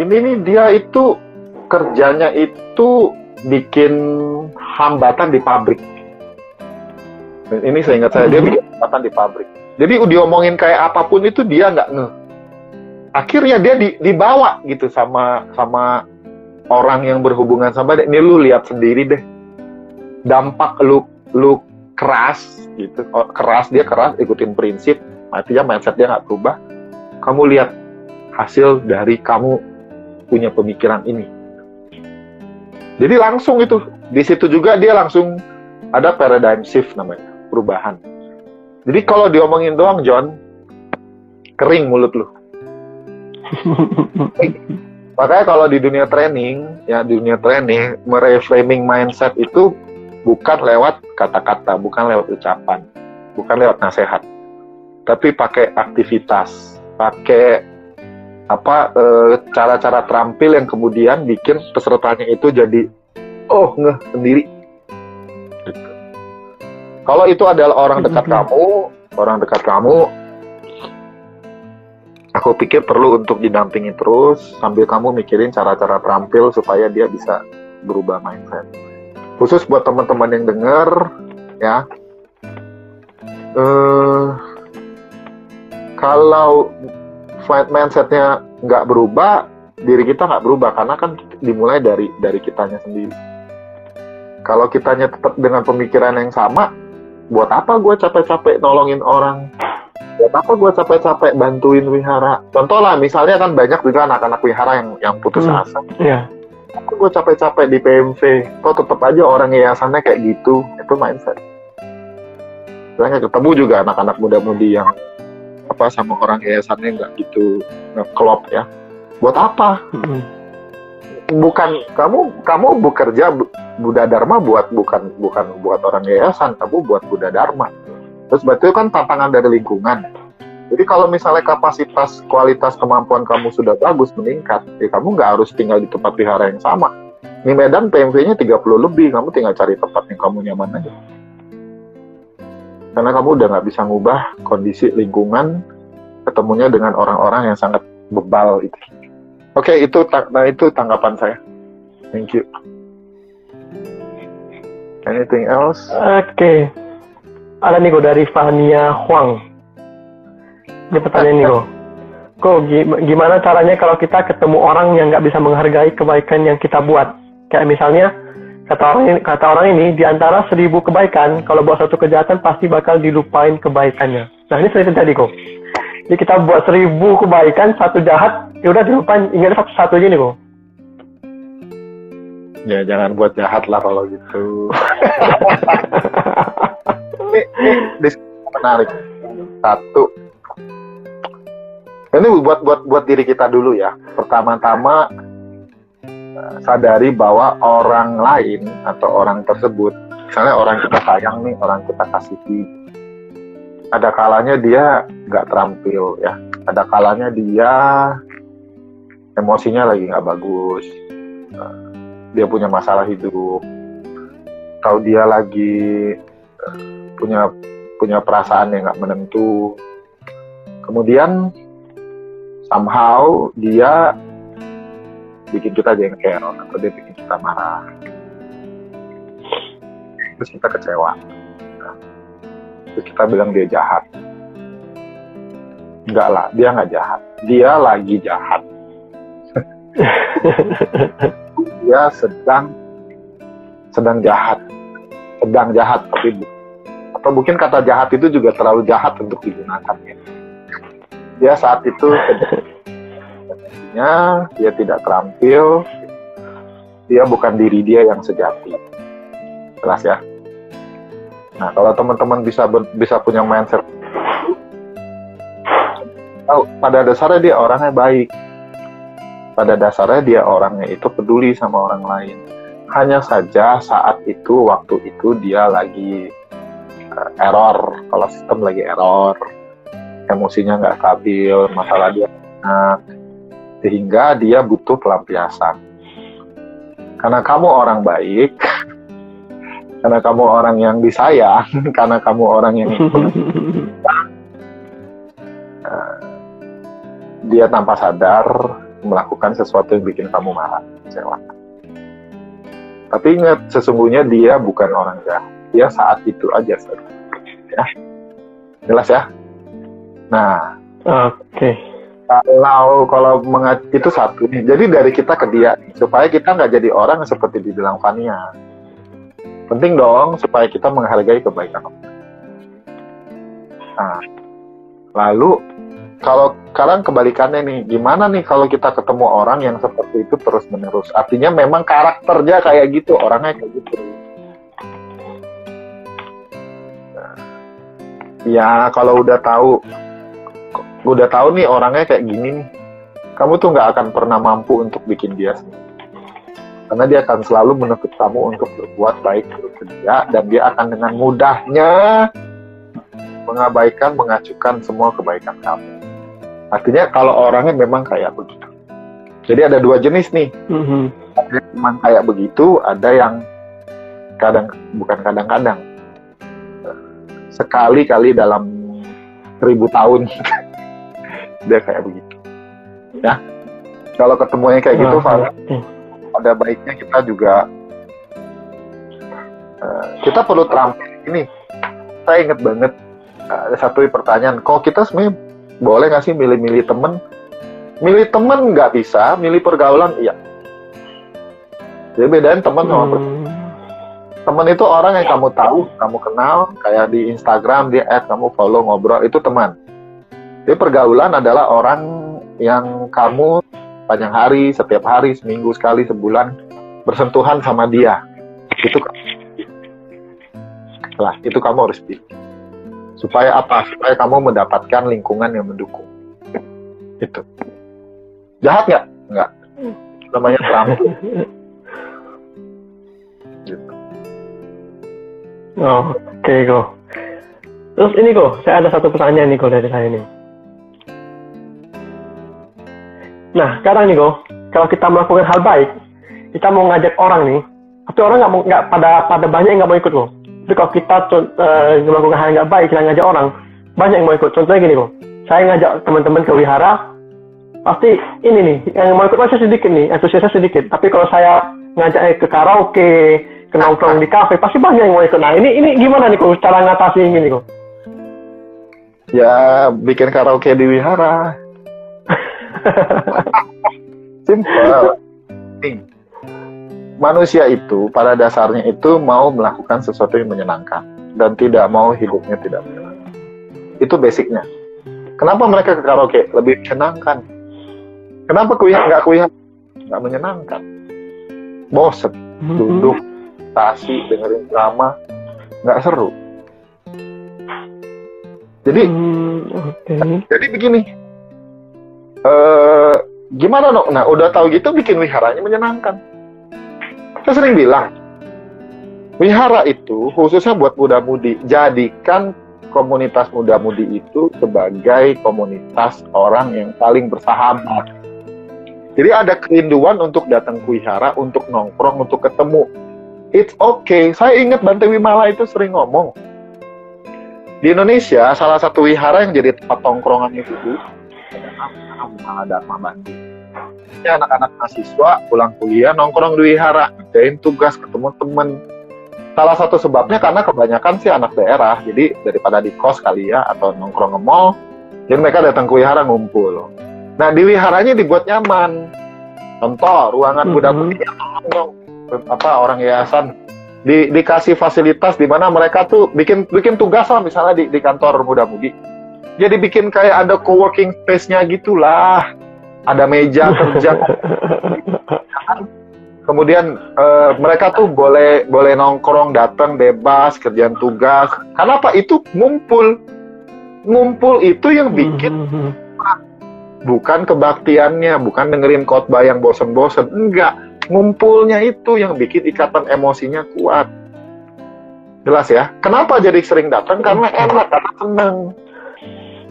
ini nih dia itu kerjanya itu bikin hambatan di pabrik. Ini saya ingat saya, dia mhm. bikin hambatan di pabrik. Jadi diomongin kayak apa pun itu dia nggak nge. Akhirnya dia di, dibawa gitu sama sama orang yang berhubungan sama dia. Ini lu lihat sendiri deh. Dampak lu lu keras gitu, oh, keras dia keras ikutin prinsip, artinya mindset dia nggak berubah. Kamu lihat hasil dari kamu punya pemikiran ini. Jadi langsung itu di situ juga dia langsung ada paradigm shift namanya perubahan. Jadi kalau diomongin doang John kering mulut lu. Makanya kalau di dunia training, ya di dunia training, mereframing mindset itu bukan lewat kata-kata, bukan lewat ucapan, bukan lewat nasihat, tapi pakai aktivitas, pakai apa eh, cara-cara terampil yang kemudian bikin pesertanya itu jadi oh ngeh sendiri. Gitu. Kalau itu adalah orang dekat mm-hmm. kamu, orang dekat kamu, aku pikir perlu untuk didampingi terus sambil kamu mikirin cara-cara terampil supaya dia bisa berubah mindset. Khusus buat teman-teman yang dengar, ya. Uh, kalau mindsetnya nggak berubah, diri kita nggak berubah karena kan dimulai dari dari kitanya sendiri. Kalau kitanya tetap dengan pemikiran yang sama, buat apa gue capek-capek nolongin orang? Buat apa gue capek-capek bantuin wihara? Contoh lah, misalnya kan banyak juga anak-anak wihara yang yang putus hmm, asa. Iya. Apa gue capek-capek di PMV? Kok tetap aja orang yayasannya kayak gitu? Itu mindset. Saya ketemu juga anak-anak muda-mudi yang apa sama orang yayasannya nggak gitu klop ya buat apa bukan kamu kamu bekerja Buddha Dharma buat bukan bukan buat orang yayasan, kamu buat Buddha Dharma. Terus berarti kan tantangan dari lingkungan. Jadi kalau misalnya kapasitas, kualitas, kemampuan kamu sudah bagus meningkat, ya kamu nggak harus tinggal di tempat vihara yang sama. Di Medan PMV-nya 30 lebih, kamu tinggal cari tempat yang kamu nyaman aja. Karena kamu udah nggak bisa ngubah kondisi lingkungan, ketemunya dengan orang-orang yang sangat bebal itu. Oke, itu nah itu tanggapan saya. Thank you. Anything else? Oke. Ada nih kok dari Fania Huang. Ini pertanyaan nih kok. Kok gimana caranya kalau kita ketemu orang yang nggak bisa menghargai kebaikan yang kita buat? Kayak misalnya kata orang ini, kata orang ini di antara seribu kebaikan, kalau buat satu kejahatan pasti bakal dilupain kebaikannya. Nah ini sering terjadi kok. Jadi kita buat seribu kebaikan, satu jahat, ya udah dilupain, ingat satu satu aja nih kok. Ya jangan buat jahat lah kalau gitu. ini, ini menarik. Satu, ini buat buat buat diri kita dulu ya. Pertama-tama sadari bahwa orang lain atau orang tersebut, misalnya orang kita sayang nih, orang kita kasihi, ada kalanya dia nggak terampil ya, ada kalanya dia emosinya lagi nggak bagus, eh, dia punya masalah hidup, atau dia lagi eh, punya punya perasaan yang nggak menentu. Kemudian somehow dia bikin kita jengkel atau dia bikin kita marah. Terus kita kecewa. Terus kita bilang dia jahat. Enggak lah, dia nggak jahat. Dia lagi jahat. dia sedang sedang jahat sedang jahat tapi atau mungkin kata jahat itu juga terlalu jahat untuk digunakan ya dia saat itu dia tidak terampil. Dia bukan diri dia yang sejati. Jelas ya? Nah kalau teman-teman bisa bisa punya mindset. Oh, pada dasarnya dia orangnya baik. Pada dasarnya dia orangnya itu peduli sama orang lain. Hanya saja saat itu, waktu itu dia lagi uh, error, kalau sistem lagi error, emosinya nggak stabil, masalah dia enak, sehingga dia butuh pelampiasan. Karena kamu orang baik, karena kamu orang yang disayang, karena kamu orang yang uh, dia tanpa sadar melakukan sesuatu yang bikin kamu marah, kecewa. Tapi ingat, sesungguhnya dia bukan orang jahat. Dia saat itu aja, ya. Jelas ya? Nah, oke. Okay. Kalau kalau itu satu nih. Jadi dari kita ke dia supaya kita nggak jadi orang seperti dibilang Fania. Penting dong supaya kita menghargai kebaikan Nah, lalu kalau sekarang kebalikannya nih, gimana nih kalau kita ketemu orang yang seperti itu terus menerus? Artinya memang karakternya kayak gitu, orangnya kayak gitu. ya kalau udah tahu, udah tahu nih orangnya kayak gini nih, kamu tuh nggak akan pernah mampu untuk bikin dia sendiri. Karena dia akan selalu menuntut kamu untuk berbuat baik ke dia, dan dia akan dengan mudahnya mengabaikan, mengacukan semua kebaikan kamu Artinya kalau orangnya memang kayak begitu. Jadi ada dua jenis nih. Mm-hmm. Ada yang memang kayak begitu, ada yang kadang bukan kadang-kadang sekali-kali dalam seribu tahun dia kayak begitu. Ya, kalau ketemunya kayak gitu, oh, ada baiknya kita juga uh, kita perlu terampil ini. Saya ingat banget uh, ada satu pertanyaan, kok kita sebenarnya boleh nggak sih milih-milih temen milih temen nggak bisa milih pergaulan iya jadi bedain temen sama hmm. temen itu orang yang kamu tahu kamu kenal kayak di Instagram dia add kamu follow ngobrol itu teman jadi pergaulan adalah orang yang kamu panjang hari setiap hari seminggu sekali sebulan bersentuhan sama dia itu lah itu kamu harus pilih Supaya apa? Supaya kamu mendapatkan lingkungan yang mendukung. Itu. Jahat nggak? Nggak. Namanya terampil. Oh, oke okay, kok. Terus ini kok, saya ada satu pertanyaan nih kok dari saya nih. Nah, sekarang nih kok, kalau kita melakukan hal baik, kita mau ngajak orang nih, tapi orang nggak mau nggak pada pada banyak yang nggak mau ikut kok. Tapi kalau kita uh, melakukan hal yang nggak baik, kita ngajak orang, banyak yang mau ikut. Contohnya gini kok, saya ngajak teman-teman ke wihara, pasti ini nih, yang mau ikut masih sedikit nih, antusiasnya sedikit. Tapi kalau saya ngajak ke karaoke, ke nongkrong di kafe pasti banyak yang mau ikut nah ini ini gimana nih kok cara ngatasi ini kok ya bikin karaoke di wihara simple. Manusia itu pada dasarnya itu mau melakukan sesuatu yang menyenangkan dan tidak mau hidupnya tidak menyenangkan. Itu basicnya. Kenapa mereka ke karaoke lebih menyenangkan? Kenapa kuliah nggak kuliah nggak menyenangkan. Bosen. Mm-hmm. duduk stasi dengerin drama. Nggak seru. Jadi hmm, okay. jadi begini uh, gimana dong nah udah tahu gitu bikin wiharanya menyenangkan saya sering bilang wihara itu khususnya buat muda-mudi jadikan komunitas muda-mudi itu sebagai komunitas orang yang paling bersahabat jadi ada kerinduan untuk datang ke wihara untuk nongkrong untuk ketemu it's okay. Saya ingat Bante Wimala itu sering ngomong. Di Indonesia, salah satu wihara yang jadi tempat tongkrongan itu Wimala Dharma Bante. Ini anak-anak mahasiswa pulang kuliah nongkrong di wihara, ngerjain tugas, ketemu temen. Salah satu sebabnya karena kebanyakan sih anak daerah, jadi daripada di kos kali ya, atau nongkrong ke mall, jadi mereka datang ke wihara ngumpul. Nah di wiharanya dibuat nyaman. Contoh, ruangan mm -hmm. putih tolong apa orang yayasan di, dikasih fasilitas di mana mereka tuh bikin bikin tugas lah misalnya di, di kantor muda-mudi. Jadi bikin kayak ada co-working space-nya gitulah. Ada meja kerja. Kemudian uh, mereka tuh boleh boleh nongkrong, datang bebas, kerjaan tugas. Karena apa? Itu ngumpul. Ngumpul itu yang bikin bukan kebaktiannya, bukan dengerin khotbah yang bosen-bosen. Enggak ngumpulnya itu yang bikin ikatan emosinya kuat. Jelas ya. Kenapa jadi sering datang? Karena enak, karena senang.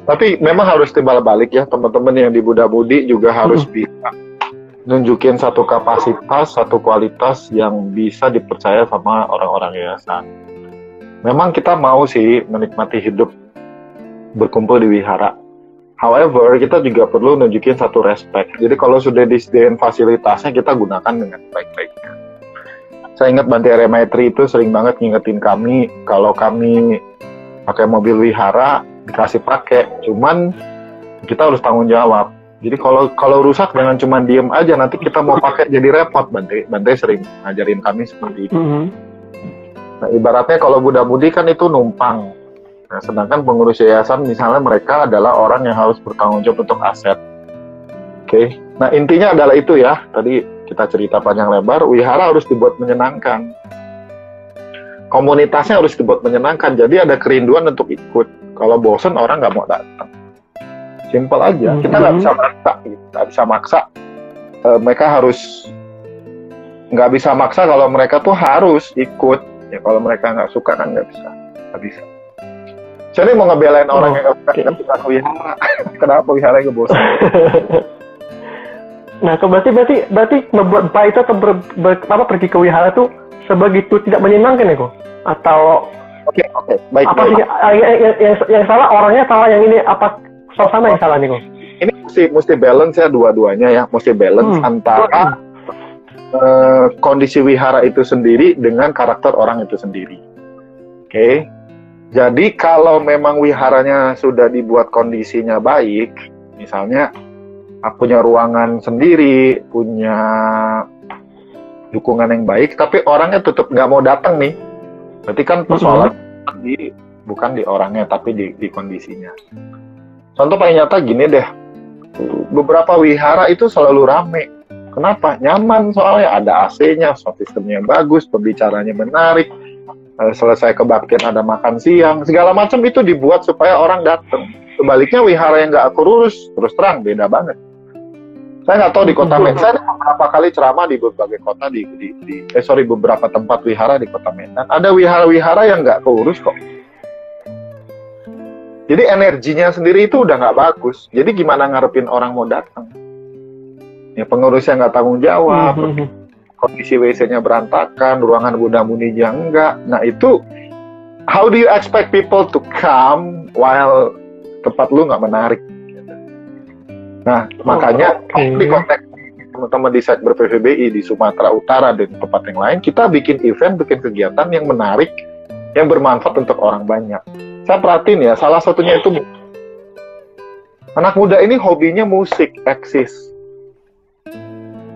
Tapi memang harus timbal balik ya teman-teman yang di Buddha Budi juga harus hmm. bisa nunjukin satu kapasitas, satu kualitas yang bisa dipercaya sama orang-orang yayasan. Memang kita mau sih menikmati hidup berkumpul di wihara, However, kita juga perlu nunjukin satu respect. Jadi kalau sudah disediakan fasilitasnya, kita gunakan dengan baik-baiknya. Saya ingat Banti Remetri itu sering banget ngingetin kami kalau kami pakai mobil wihara dikasih pakai, cuman kita harus tanggung jawab. Jadi kalau kalau rusak jangan cuma diem aja, nanti kita mau pakai jadi repot. Banti Banti sering ngajarin kami seperti itu. Mm -hmm. Nah, ibaratnya kalau Buddha Budi kan itu numpang, Nah, sedangkan pengurus yayasan misalnya mereka adalah orang yang harus bertanggung jawab untuk aset. Oke, okay. nah intinya adalah itu ya. Tadi kita cerita panjang lebar, wihara harus dibuat menyenangkan. Komunitasnya harus dibuat menyenangkan. Jadi ada kerinduan untuk ikut. Kalau bosen orang nggak mau datang. Simpel aja. Kita nggak bisa maksa. Nggak bisa maksa. E, mereka harus nggak bisa maksa kalau mereka tuh harus ikut. Ya kalau mereka nggak suka kan nggak bisa. Nggak bisa. Saya mau ngebelain oh, orang yang okay. suka ke wihara. Kenapa wihara yang bosan? nah, berarti berarti berarti membuat baik itu atau ber, ber, apa pergi ke wihara itu sebegitu tidak menyenangkan ya kok? Atau Oke, okay, oke, okay. baik. Apa sih yang, yang, yang, yang salah orangnya salah yang ini apa suasana yang salah nih kok? Ini mesti mesti balance ya dua-duanya ya, mesti balance hmm. antara uh, kondisi wihara itu sendiri dengan karakter orang itu sendiri. Oke. Okay? Jadi kalau memang wiharanya sudah dibuat kondisinya baik, misalnya aku punya ruangan sendiri, punya dukungan yang baik, tapi orangnya tetap nggak mau datang nih, berarti kan persoalan mm-hmm. di bukan di orangnya tapi di, di kondisinya. Contoh paling nyata gini deh, beberapa wihara itu selalu rame. Kenapa? Nyaman soalnya ada AC-nya, sound systemnya bagus, pembicaranya menarik, Eh, selesai kebaktian ada makan siang segala macam itu dibuat supaya orang datang sebaliknya wihara yang nggak aku terus terang beda banget Saya nggak tahu di kota Medan. Saya beberapa kali ceramah di berbagai kota di, di, di eh sorry beberapa tempat wihara di kota Medan. Ada wihara-wihara yang nggak keurus kok. Jadi energinya sendiri itu udah nggak bagus. Jadi gimana ngarepin orang mau datang? Ya pengurusnya nggak tanggung jawab, Mhm. kondisi WC-nya berantakan, ruangan Buddha Munija enggak. Nah itu, how do you expect people to come while tempat lu nggak menarik? Nah makanya oke. di konteks teman-teman di Sekber PVBI di Sumatera Utara dan tempat yang lain, kita bikin event, bikin kegiatan yang menarik, yang bermanfaat untuk orang banyak. Saya perhatiin ya, salah satunya itu anak muda ini hobinya musik, eksis.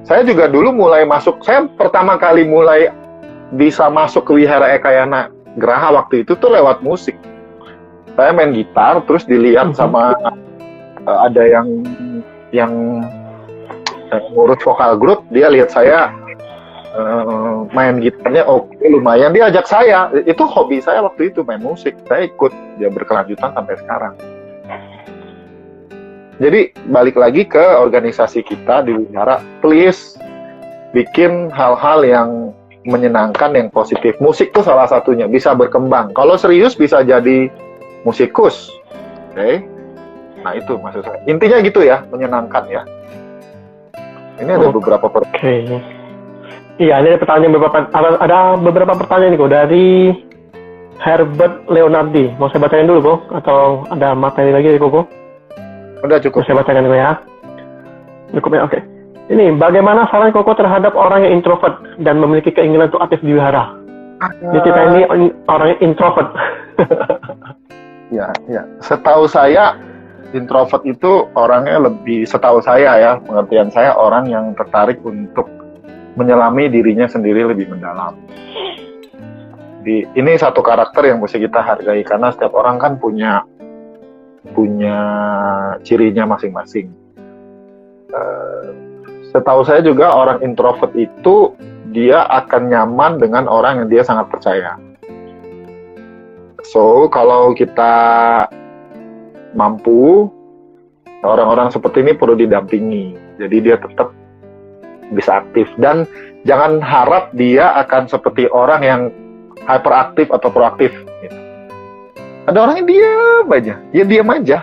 Saya juga dulu mulai masuk, saya pertama kali mulai bisa masuk ke Wihara Ekayana Geraha waktu itu tuh lewat musik. Saya main gitar, terus dilihat Mhm. sama uh, ada yang yang uh, ngurus vokal grup, dia lihat saya uh, main gitarnya oke lumayan, dia ajak saya. Itu hobi saya waktu itu main musik. Saya ikut, dia berkelanjutan sampai sekarang. Jadi balik lagi ke organisasi kita di Wihara, please bikin hal-hal yang menyenangkan, yang positif. Musik tuh salah satunya, bisa berkembang. Kalau serius bisa jadi musikus, oke? Nah itu maksud saya. Intinya gitu ya, menyenangkan ya. Ini ada Oh. beberapa per Oke. Iya, ini ada pertanyaan beberapa ada, ada beberapa pertanyaan nih kok dari Herbert Leonardi. Mau saya bacain dulu kok atau ada materi lagi kok kok? udah Mau cukup. saya bacakan dulu ya. Cukup ya, oke. Ini bagaimana saran Koko terhadap orang yang introvert dan memiliki keinginan untuk aktif di wihara? Jadi kita ini in- orangnya introvert. Ya, ya. Setahu saya introvert itu orangnya lebih setahu saya ya, pengertian saya orang yang tertarik untuk menyelami dirinya sendiri lebih mendalam. Di, ini satu karakter yang mesti kita hargai karena setiap orang kan punya punya cirinya masing-masing. Eh, setahu saya juga orang introvert itu dia akan nyaman dengan orang yang dia sangat percaya. So, kalau kita mampu, orang-orang seperti ini perlu didampingi. Jadi dia tetap bisa aktif dan jangan harap dia akan seperti orang yang hyperaktif atau proaktif. Ada orang yang diam aja, ya diam aja.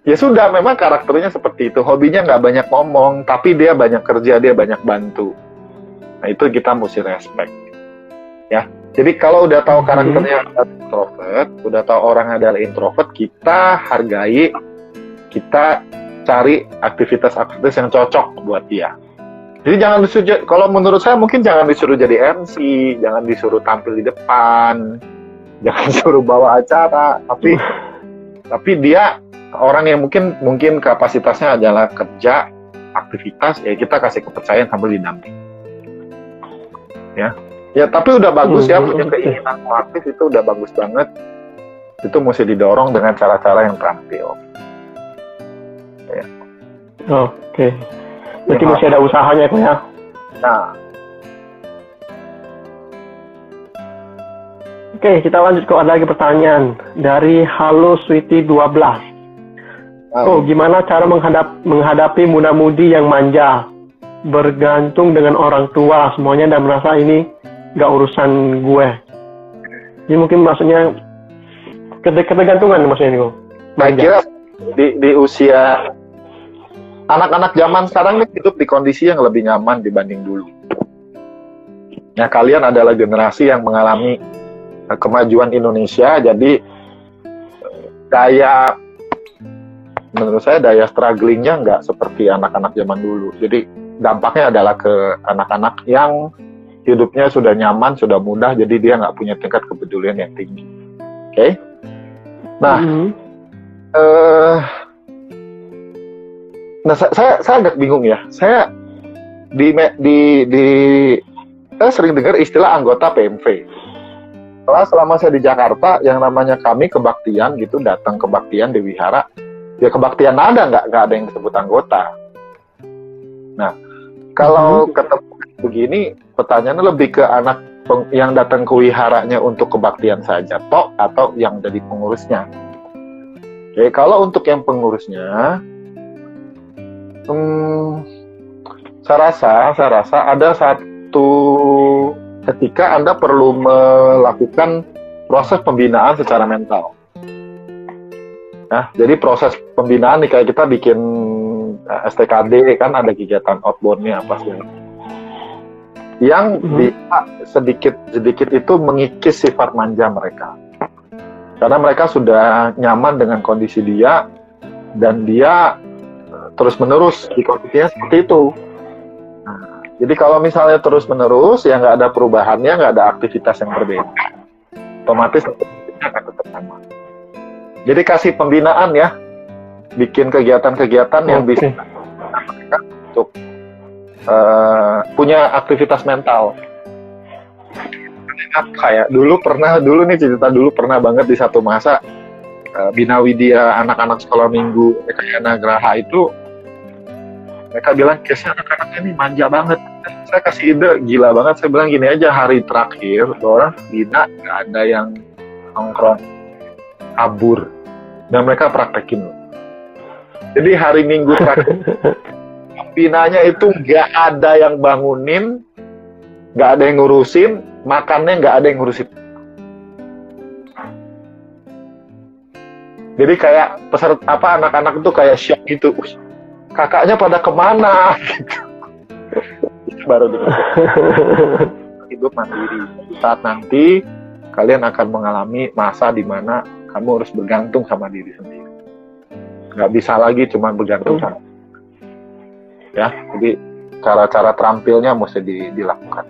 Ya sudah, memang karakternya seperti itu. Hobinya nggak banyak ngomong, tapi dia banyak kerja, dia banyak bantu. Nah itu kita mesti respect. Ya, jadi kalau udah tahu Mhm. karakternya introvert, udah tahu orang adalah introvert, kita hargai, kita cari aktivitas-aktivitas yang cocok buat dia. Jadi jangan disuruh, kalau menurut saya mungkin jangan disuruh jadi MC, jangan disuruh tampil di depan, jangan disuruh bawa acara, tapi tapi dia orang yang mungkin mungkin kapasitasnya adalah kerja, aktivitas, ya kita kasih kepercayaan sambil didamping. Ya, ya tapi udah bagus ya Hmm, punya oke. keinginan mau aktif itu udah bagus banget. Itu mesti didorong dengan cara-cara yang terampil. Oke. Berarti Ya, masih ada usahanya kok ya. Nah, Oke, kita lanjut kok ada lagi pertanyaan dari Halo Sweetie 12. Oh, gimana cara menghadap, menghadapi muda-mudi yang manja, bergantung dengan orang tua semuanya dan merasa ini nggak urusan gue. Jadi mungkin maksudnya kete- ketergantungan maksudnya. Saya Manja. kira di, di usia anak-anak zaman sekarang ini hidup di kondisi yang lebih nyaman dibanding dulu. Nah, kalian adalah generasi yang mengalami eh, kemajuan Indonesia, jadi eh, daya menurut saya daya strugglingnya nggak seperti anak-anak zaman dulu. Jadi dampaknya adalah ke anak-anak yang hidupnya sudah nyaman, sudah mudah, jadi dia nggak punya tingkat kepedulian yang tinggi. Oke? Nah, Mhm. eh nah saya, saya saya agak bingung ya. Saya di di di saya sering dengar istilah anggota PMV. Setelah selama saya di Jakarta, yang namanya kami kebaktian gitu, datang kebaktian di wihara, ya kebaktian ada nggak nggak ada yang disebut anggota. Nah, kalau ketemu begini, pertanyaannya lebih ke anak yang datang ke wiharanya untuk kebaktian saja, toh atau yang jadi pengurusnya. Oke, kalau untuk yang pengurusnya, hmm, saya rasa, saya rasa ada satu ketika Anda perlu melakukan proses pembinaan secara mental. Nah, jadi proses pembinaan nih kayak kita bikin eh, STKD kan ada kegiatan outboundnya apa sih? Yang Mhm. bisa sedikit sedikit itu mengikis sifat manja mereka. Karena mereka sudah nyaman dengan kondisi dia dan dia terus menerus di kondisinya seperti itu. Nah, jadi kalau misalnya terus menerus ya nggak ada perubahannya, nggak ada aktivitas yang berbeda, otomatis akan tetap sama. Jadi kasih pembinaan ya, bikin kegiatan-kegiatan yang bisa mereka untuk eh, punya aktivitas mental. Ingat kayak dulu pernah dulu nih cerita dulu pernah banget di satu masa eh, Bina Widya anak-anak sekolah minggu Ekayana Graha itu mereka bilang kesnya anak-anaknya ini manja banget. Saya kasih ide gila banget. Saya bilang gini aja hari terakhir orang nggak ada yang nongkrong kabur. Dan mereka praktekin. Jadi hari Minggu terakhir Binanya itu nggak ada yang bangunin nggak ada yang ngurusin makannya nggak ada yang ngurusin. Jadi kayak peserta apa anak-anak itu kayak shock gitu. "Wih, kakaknya pada ke mana? Gitu Itu baru di hidup mandiri. Saat nanti kalian akan mengalami masa di mana kamu harus bergantung sama diri sendiri. Nggak bisa lagi cuma bergantung sama ya jadi cara-cara terampilnya mesti di- dilakukan.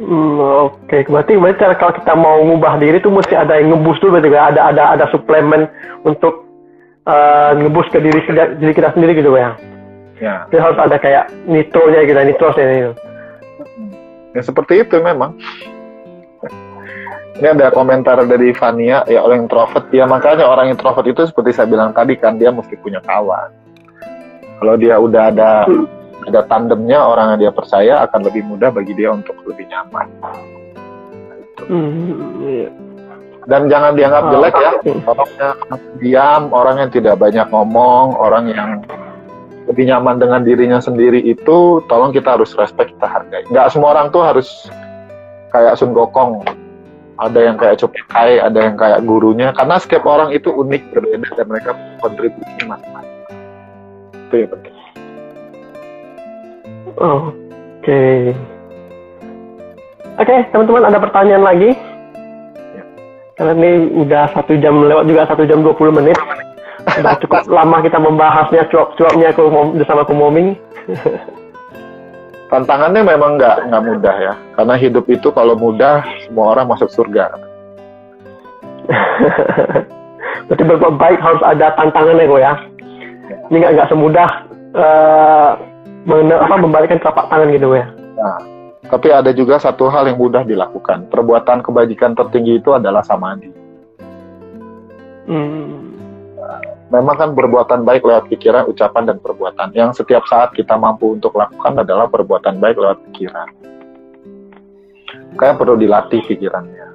Hmm, Oke, berarti berarti cara- kalau kita mau ngubah diri tuh mesti ada yang ngebus dulu berarti ada ada ada suplemen untuk eh, ngebus ke diri kita, diri kita sendiri gitu ya. ya. Jadi harus ada kayak nitronya gitu, nitrosnya gitu. ya seperti itu memang. Ini ada komentar dari Fania ya orang introvert. Ya makanya orang introvert itu seperti saya bilang tadi kan dia mesti punya kawan kalau dia udah ada ada tandemnya orang yang dia percaya akan lebih mudah bagi dia untuk lebih nyaman. Hmm, iya. dan jangan dianggap Oh, jelek ya. orang yang diam orang yang tidak banyak ngomong orang yang lebih nyaman dengan dirinya sendiri itu tolong kita harus respect kita hargai. Nggak semua orang tuh harus kayak Sun Gokong. Ada yang kayak Copekai ada yang kayak gurunya. Karena setiap orang itu unik berbeda dan mereka kontribusi masing-masing itu ya penting Oke. Oke, teman-teman ada pertanyaan lagi? Ya. Karena ini udah satu jam lewat juga satu jam 20 menit. Sudah cukup lama kita membahasnya cuap-cuapnya ke bersama Kumoming. tantangannya memang nggak nggak mudah ya karena hidup itu kalau mudah semua orang masuk surga Berarti berbuat baik harus ada tantangannya kok ya. Ini nggak semudah men- apa, membalikkan telapak tangan gitu ya. tapi ada juga satu hal yang mudah dilakukan perbuatan kebajikan tertinggi itu adalah samadhi Hmm. memang kan perbuatan baik lewat pikiran, ucapan, dan perbuatan. Yang setiap saat kita mampu untuk lakukan adalah perbuatan baik lewat pikiran. Kayak perlu dilatih pikirannya.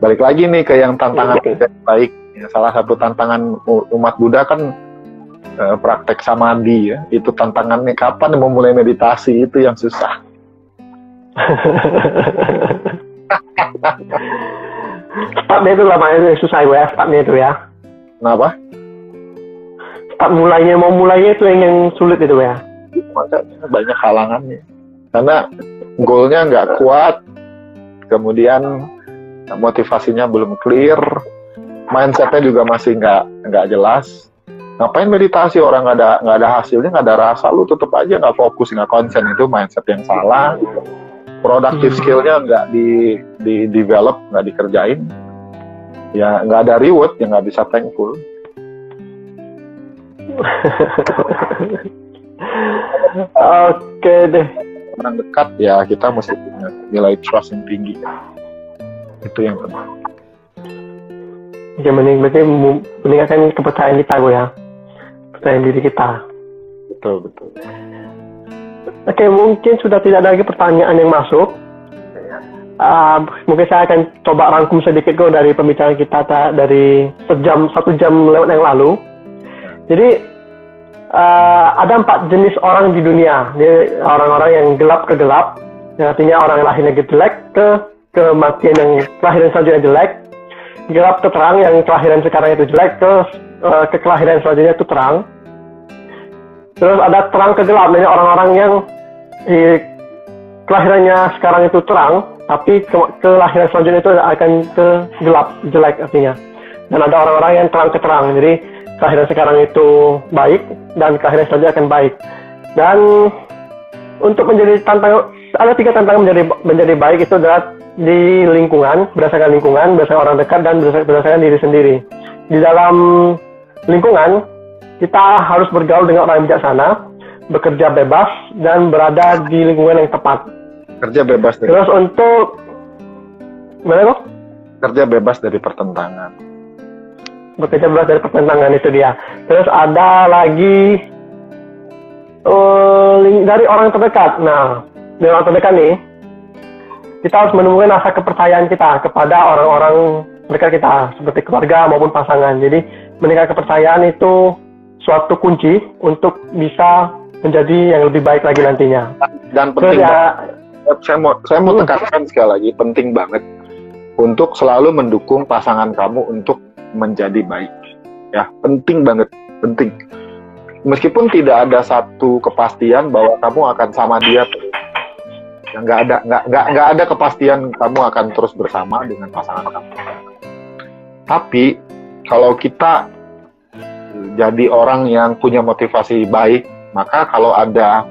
Balik lagi nih ke yang tantangan yang baik. Ya, salah satu tantangan umat Buddha kan eh, praktek samadhi ya. Itu tantangannya kapan mau mulai meditasi itu yang susah. Startnya itu lama itu susah ya, startnya itu ya. Kenapa? Start mulainya, mau mulainya itu yang, yang sulit itu ya. Makanya banyak halangannya. Karena goalnya nggak kuat, kemudian motivasinya belum clear, mindsetnya juga masih nggak nggak jelas. Ngapain meditasi orang nggak ada nggak ada hasilnya nggak ada rasa lu tetap aja nggak fokus nggak konsen itu mindset yang salah. Productive Hmm. skillnya nggak di di develop nggak dikerjain, ya nggak ada reward ya nggak bisa thankful. Oke deh. Orang dekat ya kita mesti punya nilai trust yang tinggi. Itu yang penting. Oke, mending berarti meningkatkan kepercayaan kita gue ya. Kepercayaan diri kita. Betul betul. Oke, mungkin sudah tidak ada lagi pertanyaan yang masuk. Ah, mungkin saya akan coba rangkum sedikit kok dari pembicaraan kita ta- dari sejam satu jam lewat yang lalu. Jadi uh, ada empat jenis orang di dunia. Jadi orang-orang yang gelap ke gelap, yang artinya orang yang lahirnya jelek ke kematian yang kelahiran selanjutnya jelek, gelap ke terang yang kelahiran sekarang itu jelek ke ke kelahiran selanjutnya itu terang. Terus ada terang ke gelap, jadi orang-orang yang eh, kelahirannya sekarang itu terang, tapi ke kelahiran selanjutnya itu akan ke gelap, jelek artinya. Dan ada orang-orang yang terang ke terang, jadi kelahiran sekarang itu baik dan kelahiran selanjutnya akan baik. Dan untuk menjadi tantangan ada tiga tantangan menjadi menjadi baik itu adalah di lingkungan berdasarkan lingkungan berdasarkan orang dekat dan berdasarkan diri sendiri di dalam lingkungan kita harus bergaul dengan orang yang bijaksana bekerja bebas dan berada di lingkungan yang tepat kerja bebas dari terus untuk gimana kok kerja bebas dari pertentangan bekerja bebas dari pertentangan itu dia. Terus ada lagi uh, dari orang terdekat. Nah, dari orang terdekat nih, kita harus menemukan rasa kepercayaan kita kepada orang-orang dekat kita, seperti keluarga maupun pasangan. Jadi, meningkat kepercayaan itu suatu kunci untuk bisa menjadi yang lebih baik lagi nantinya. Dan penting Terus ya, saya mau saya mau hmm. tekankan sekali lagi penting banget untuk selalu mendukung pasangan kamu untuk menjadi baik. Ya, penting banget, penting. Meskipun tidak ada satu kepastian bahwa kamu akan sama dia Ya, nggak ada nggak nggak nggak ada kepastian kamu akan terus bersama dengan pasangan kamu. Tapi kalau kita jadi orang yang punya motivasi baik, maka kalau ada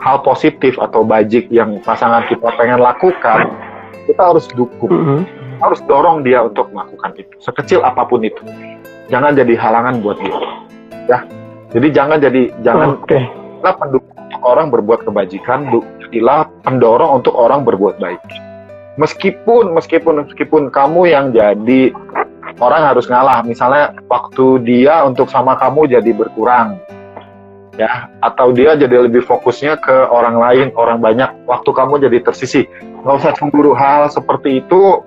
hal positif atau bajik yang pasangan kita pengen lakukan, kita harus dukung. Mm -hmm harus dorong dia untuk melakukan itu sekecil apa pun itu. Jangan jadi halangan buat dia. Ya. Jadi jangan jadi jangan okay. pendukung untuk orang berbuat kebajikan jadilah pendorong untuk orang berbuat baik. Meskipun meskipun meskipun kamu yang jadi orang harus ngalah. Misalnya waktu dia untuk sama kamu jadi berkurang ya atau dia jadi lebih fokusnya ke orang lain orang banyak waktu kamu jadi tersisi. Nggak usah cemburu. Hal seperti itu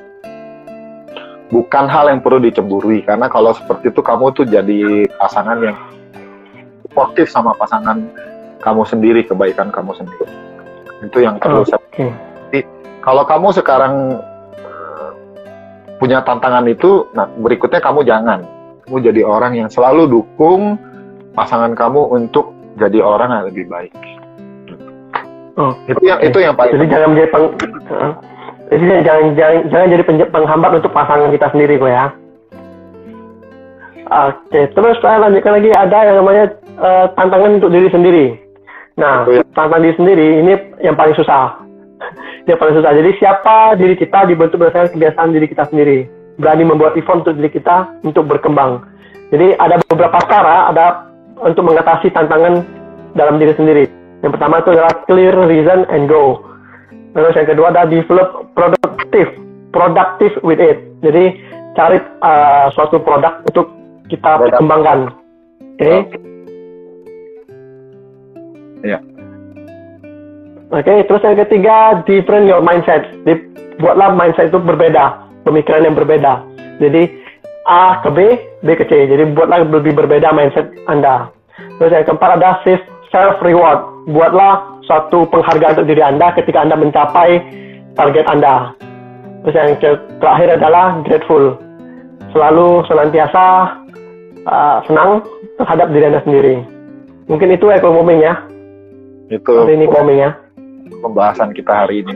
bukan hal yang perlu dicemburui karena kalau seperti itu kamu tuh jadi pasangan yang sportif sama pasangan kamu sendiri kebaikan kamu sendiri. Itu yang perlu okay. saya jadi kalau kamu sekarang punya tantangan itu nah berikutnya kamu jangan kamu jadi orang yang selalu dukung pasangan kamu untuk jadi orang yang lebih baik oh, itu yang itu yang paling jadi jangan menjadi peng, jadi jangan jangan jangan jadi penghambat untuk pasangan kita sendiri kok ya. Oke, terus saya lanjutkan lagi ada yang namanya uh, tantangan untuk diri sendiri. Nah, tantangan diri sendiri ini yang paling susah. Yang paling susah. Jadi siapa diri kita dibentuk berdasarkan kebiasaan diri kita sendiri. Berani membuat event untuk diri kita untuk berkembang. Jadi ada beberapa cara ada untuk mengatasi tantangan dalam diri sendiri. Yang pertama itu adalah clear, reason, and go. Terus yang kedua ada develop produktif, productive with it. Jadi cari uh, suatu produk untuk kita produk. kembangkan. Oke. Okay? Iya. Oke, okay, terus yang ketiga different your mindset. Buatlah mindset itu berbeda, pemikiran yang berbeda. Jadi A ke B, B ke C. Jadi buatlah lebih berbeda mindset Anda. Terus yang keempat ada self reward. Buatlah suatu penghargaan untuk diri Anda ketika Anda mencapai target Anda. Terus yang terakhir adalah grateful. Selalu senantiasa uh, senang terhadap diri Anda sendiri. Mungkin itu eco booming ya. Itu ini booming ya. Pembahasan kita hari ini.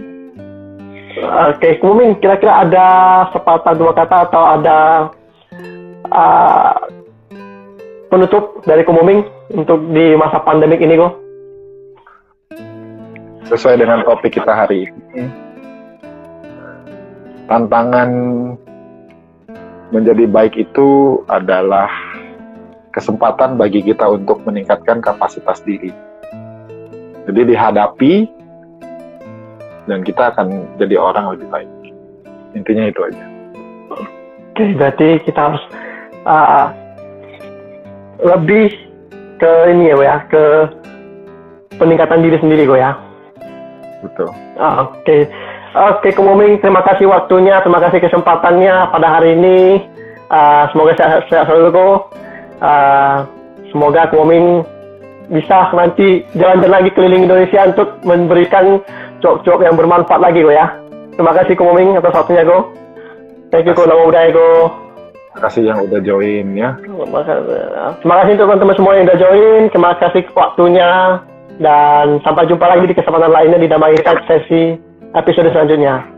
Oke, okay, kira-kira ada sepatah dua kata atau ada uh, penutup dari Komuming untuk di masa pandemik ini kok? sesuai dengan topik kita hari ini. Tantangan menjadi baik itu adalah kesempatan bagi kita untuk meningkatkan kapasitas diri. Jadi dihadapi dan kita akan jadi orang lebih baik. Intinya itu aja. Oke, berarti kita harus uh, lebih ke ini ya, ke peningkatan diri sendiri, gue ya betul. Ah, oke. Okay. Oke, okay, terima kasih waktunya, terima kasih kesempatannya pada hari ini. Uh, semoga sehat, sehat selalu kok. Uh, semoga Kumumi bisa nanti jalan-jalan lagi keliling Indonesia untuk memberikan jok-jok yang bermanfaat lagi kok ya. Terima kasih Ko Moming atas waktunya Ko. Thank you Ko Nama Budaya Ko. Terima kasih yang udah join ya. Terima kasih. Terima kasih untuk teman-teman semua yang udah join. Terima kasih waktunya dan sampai jumpa lagi di kesempatan lainnya di Damai Insight sesi episode selanjutnya.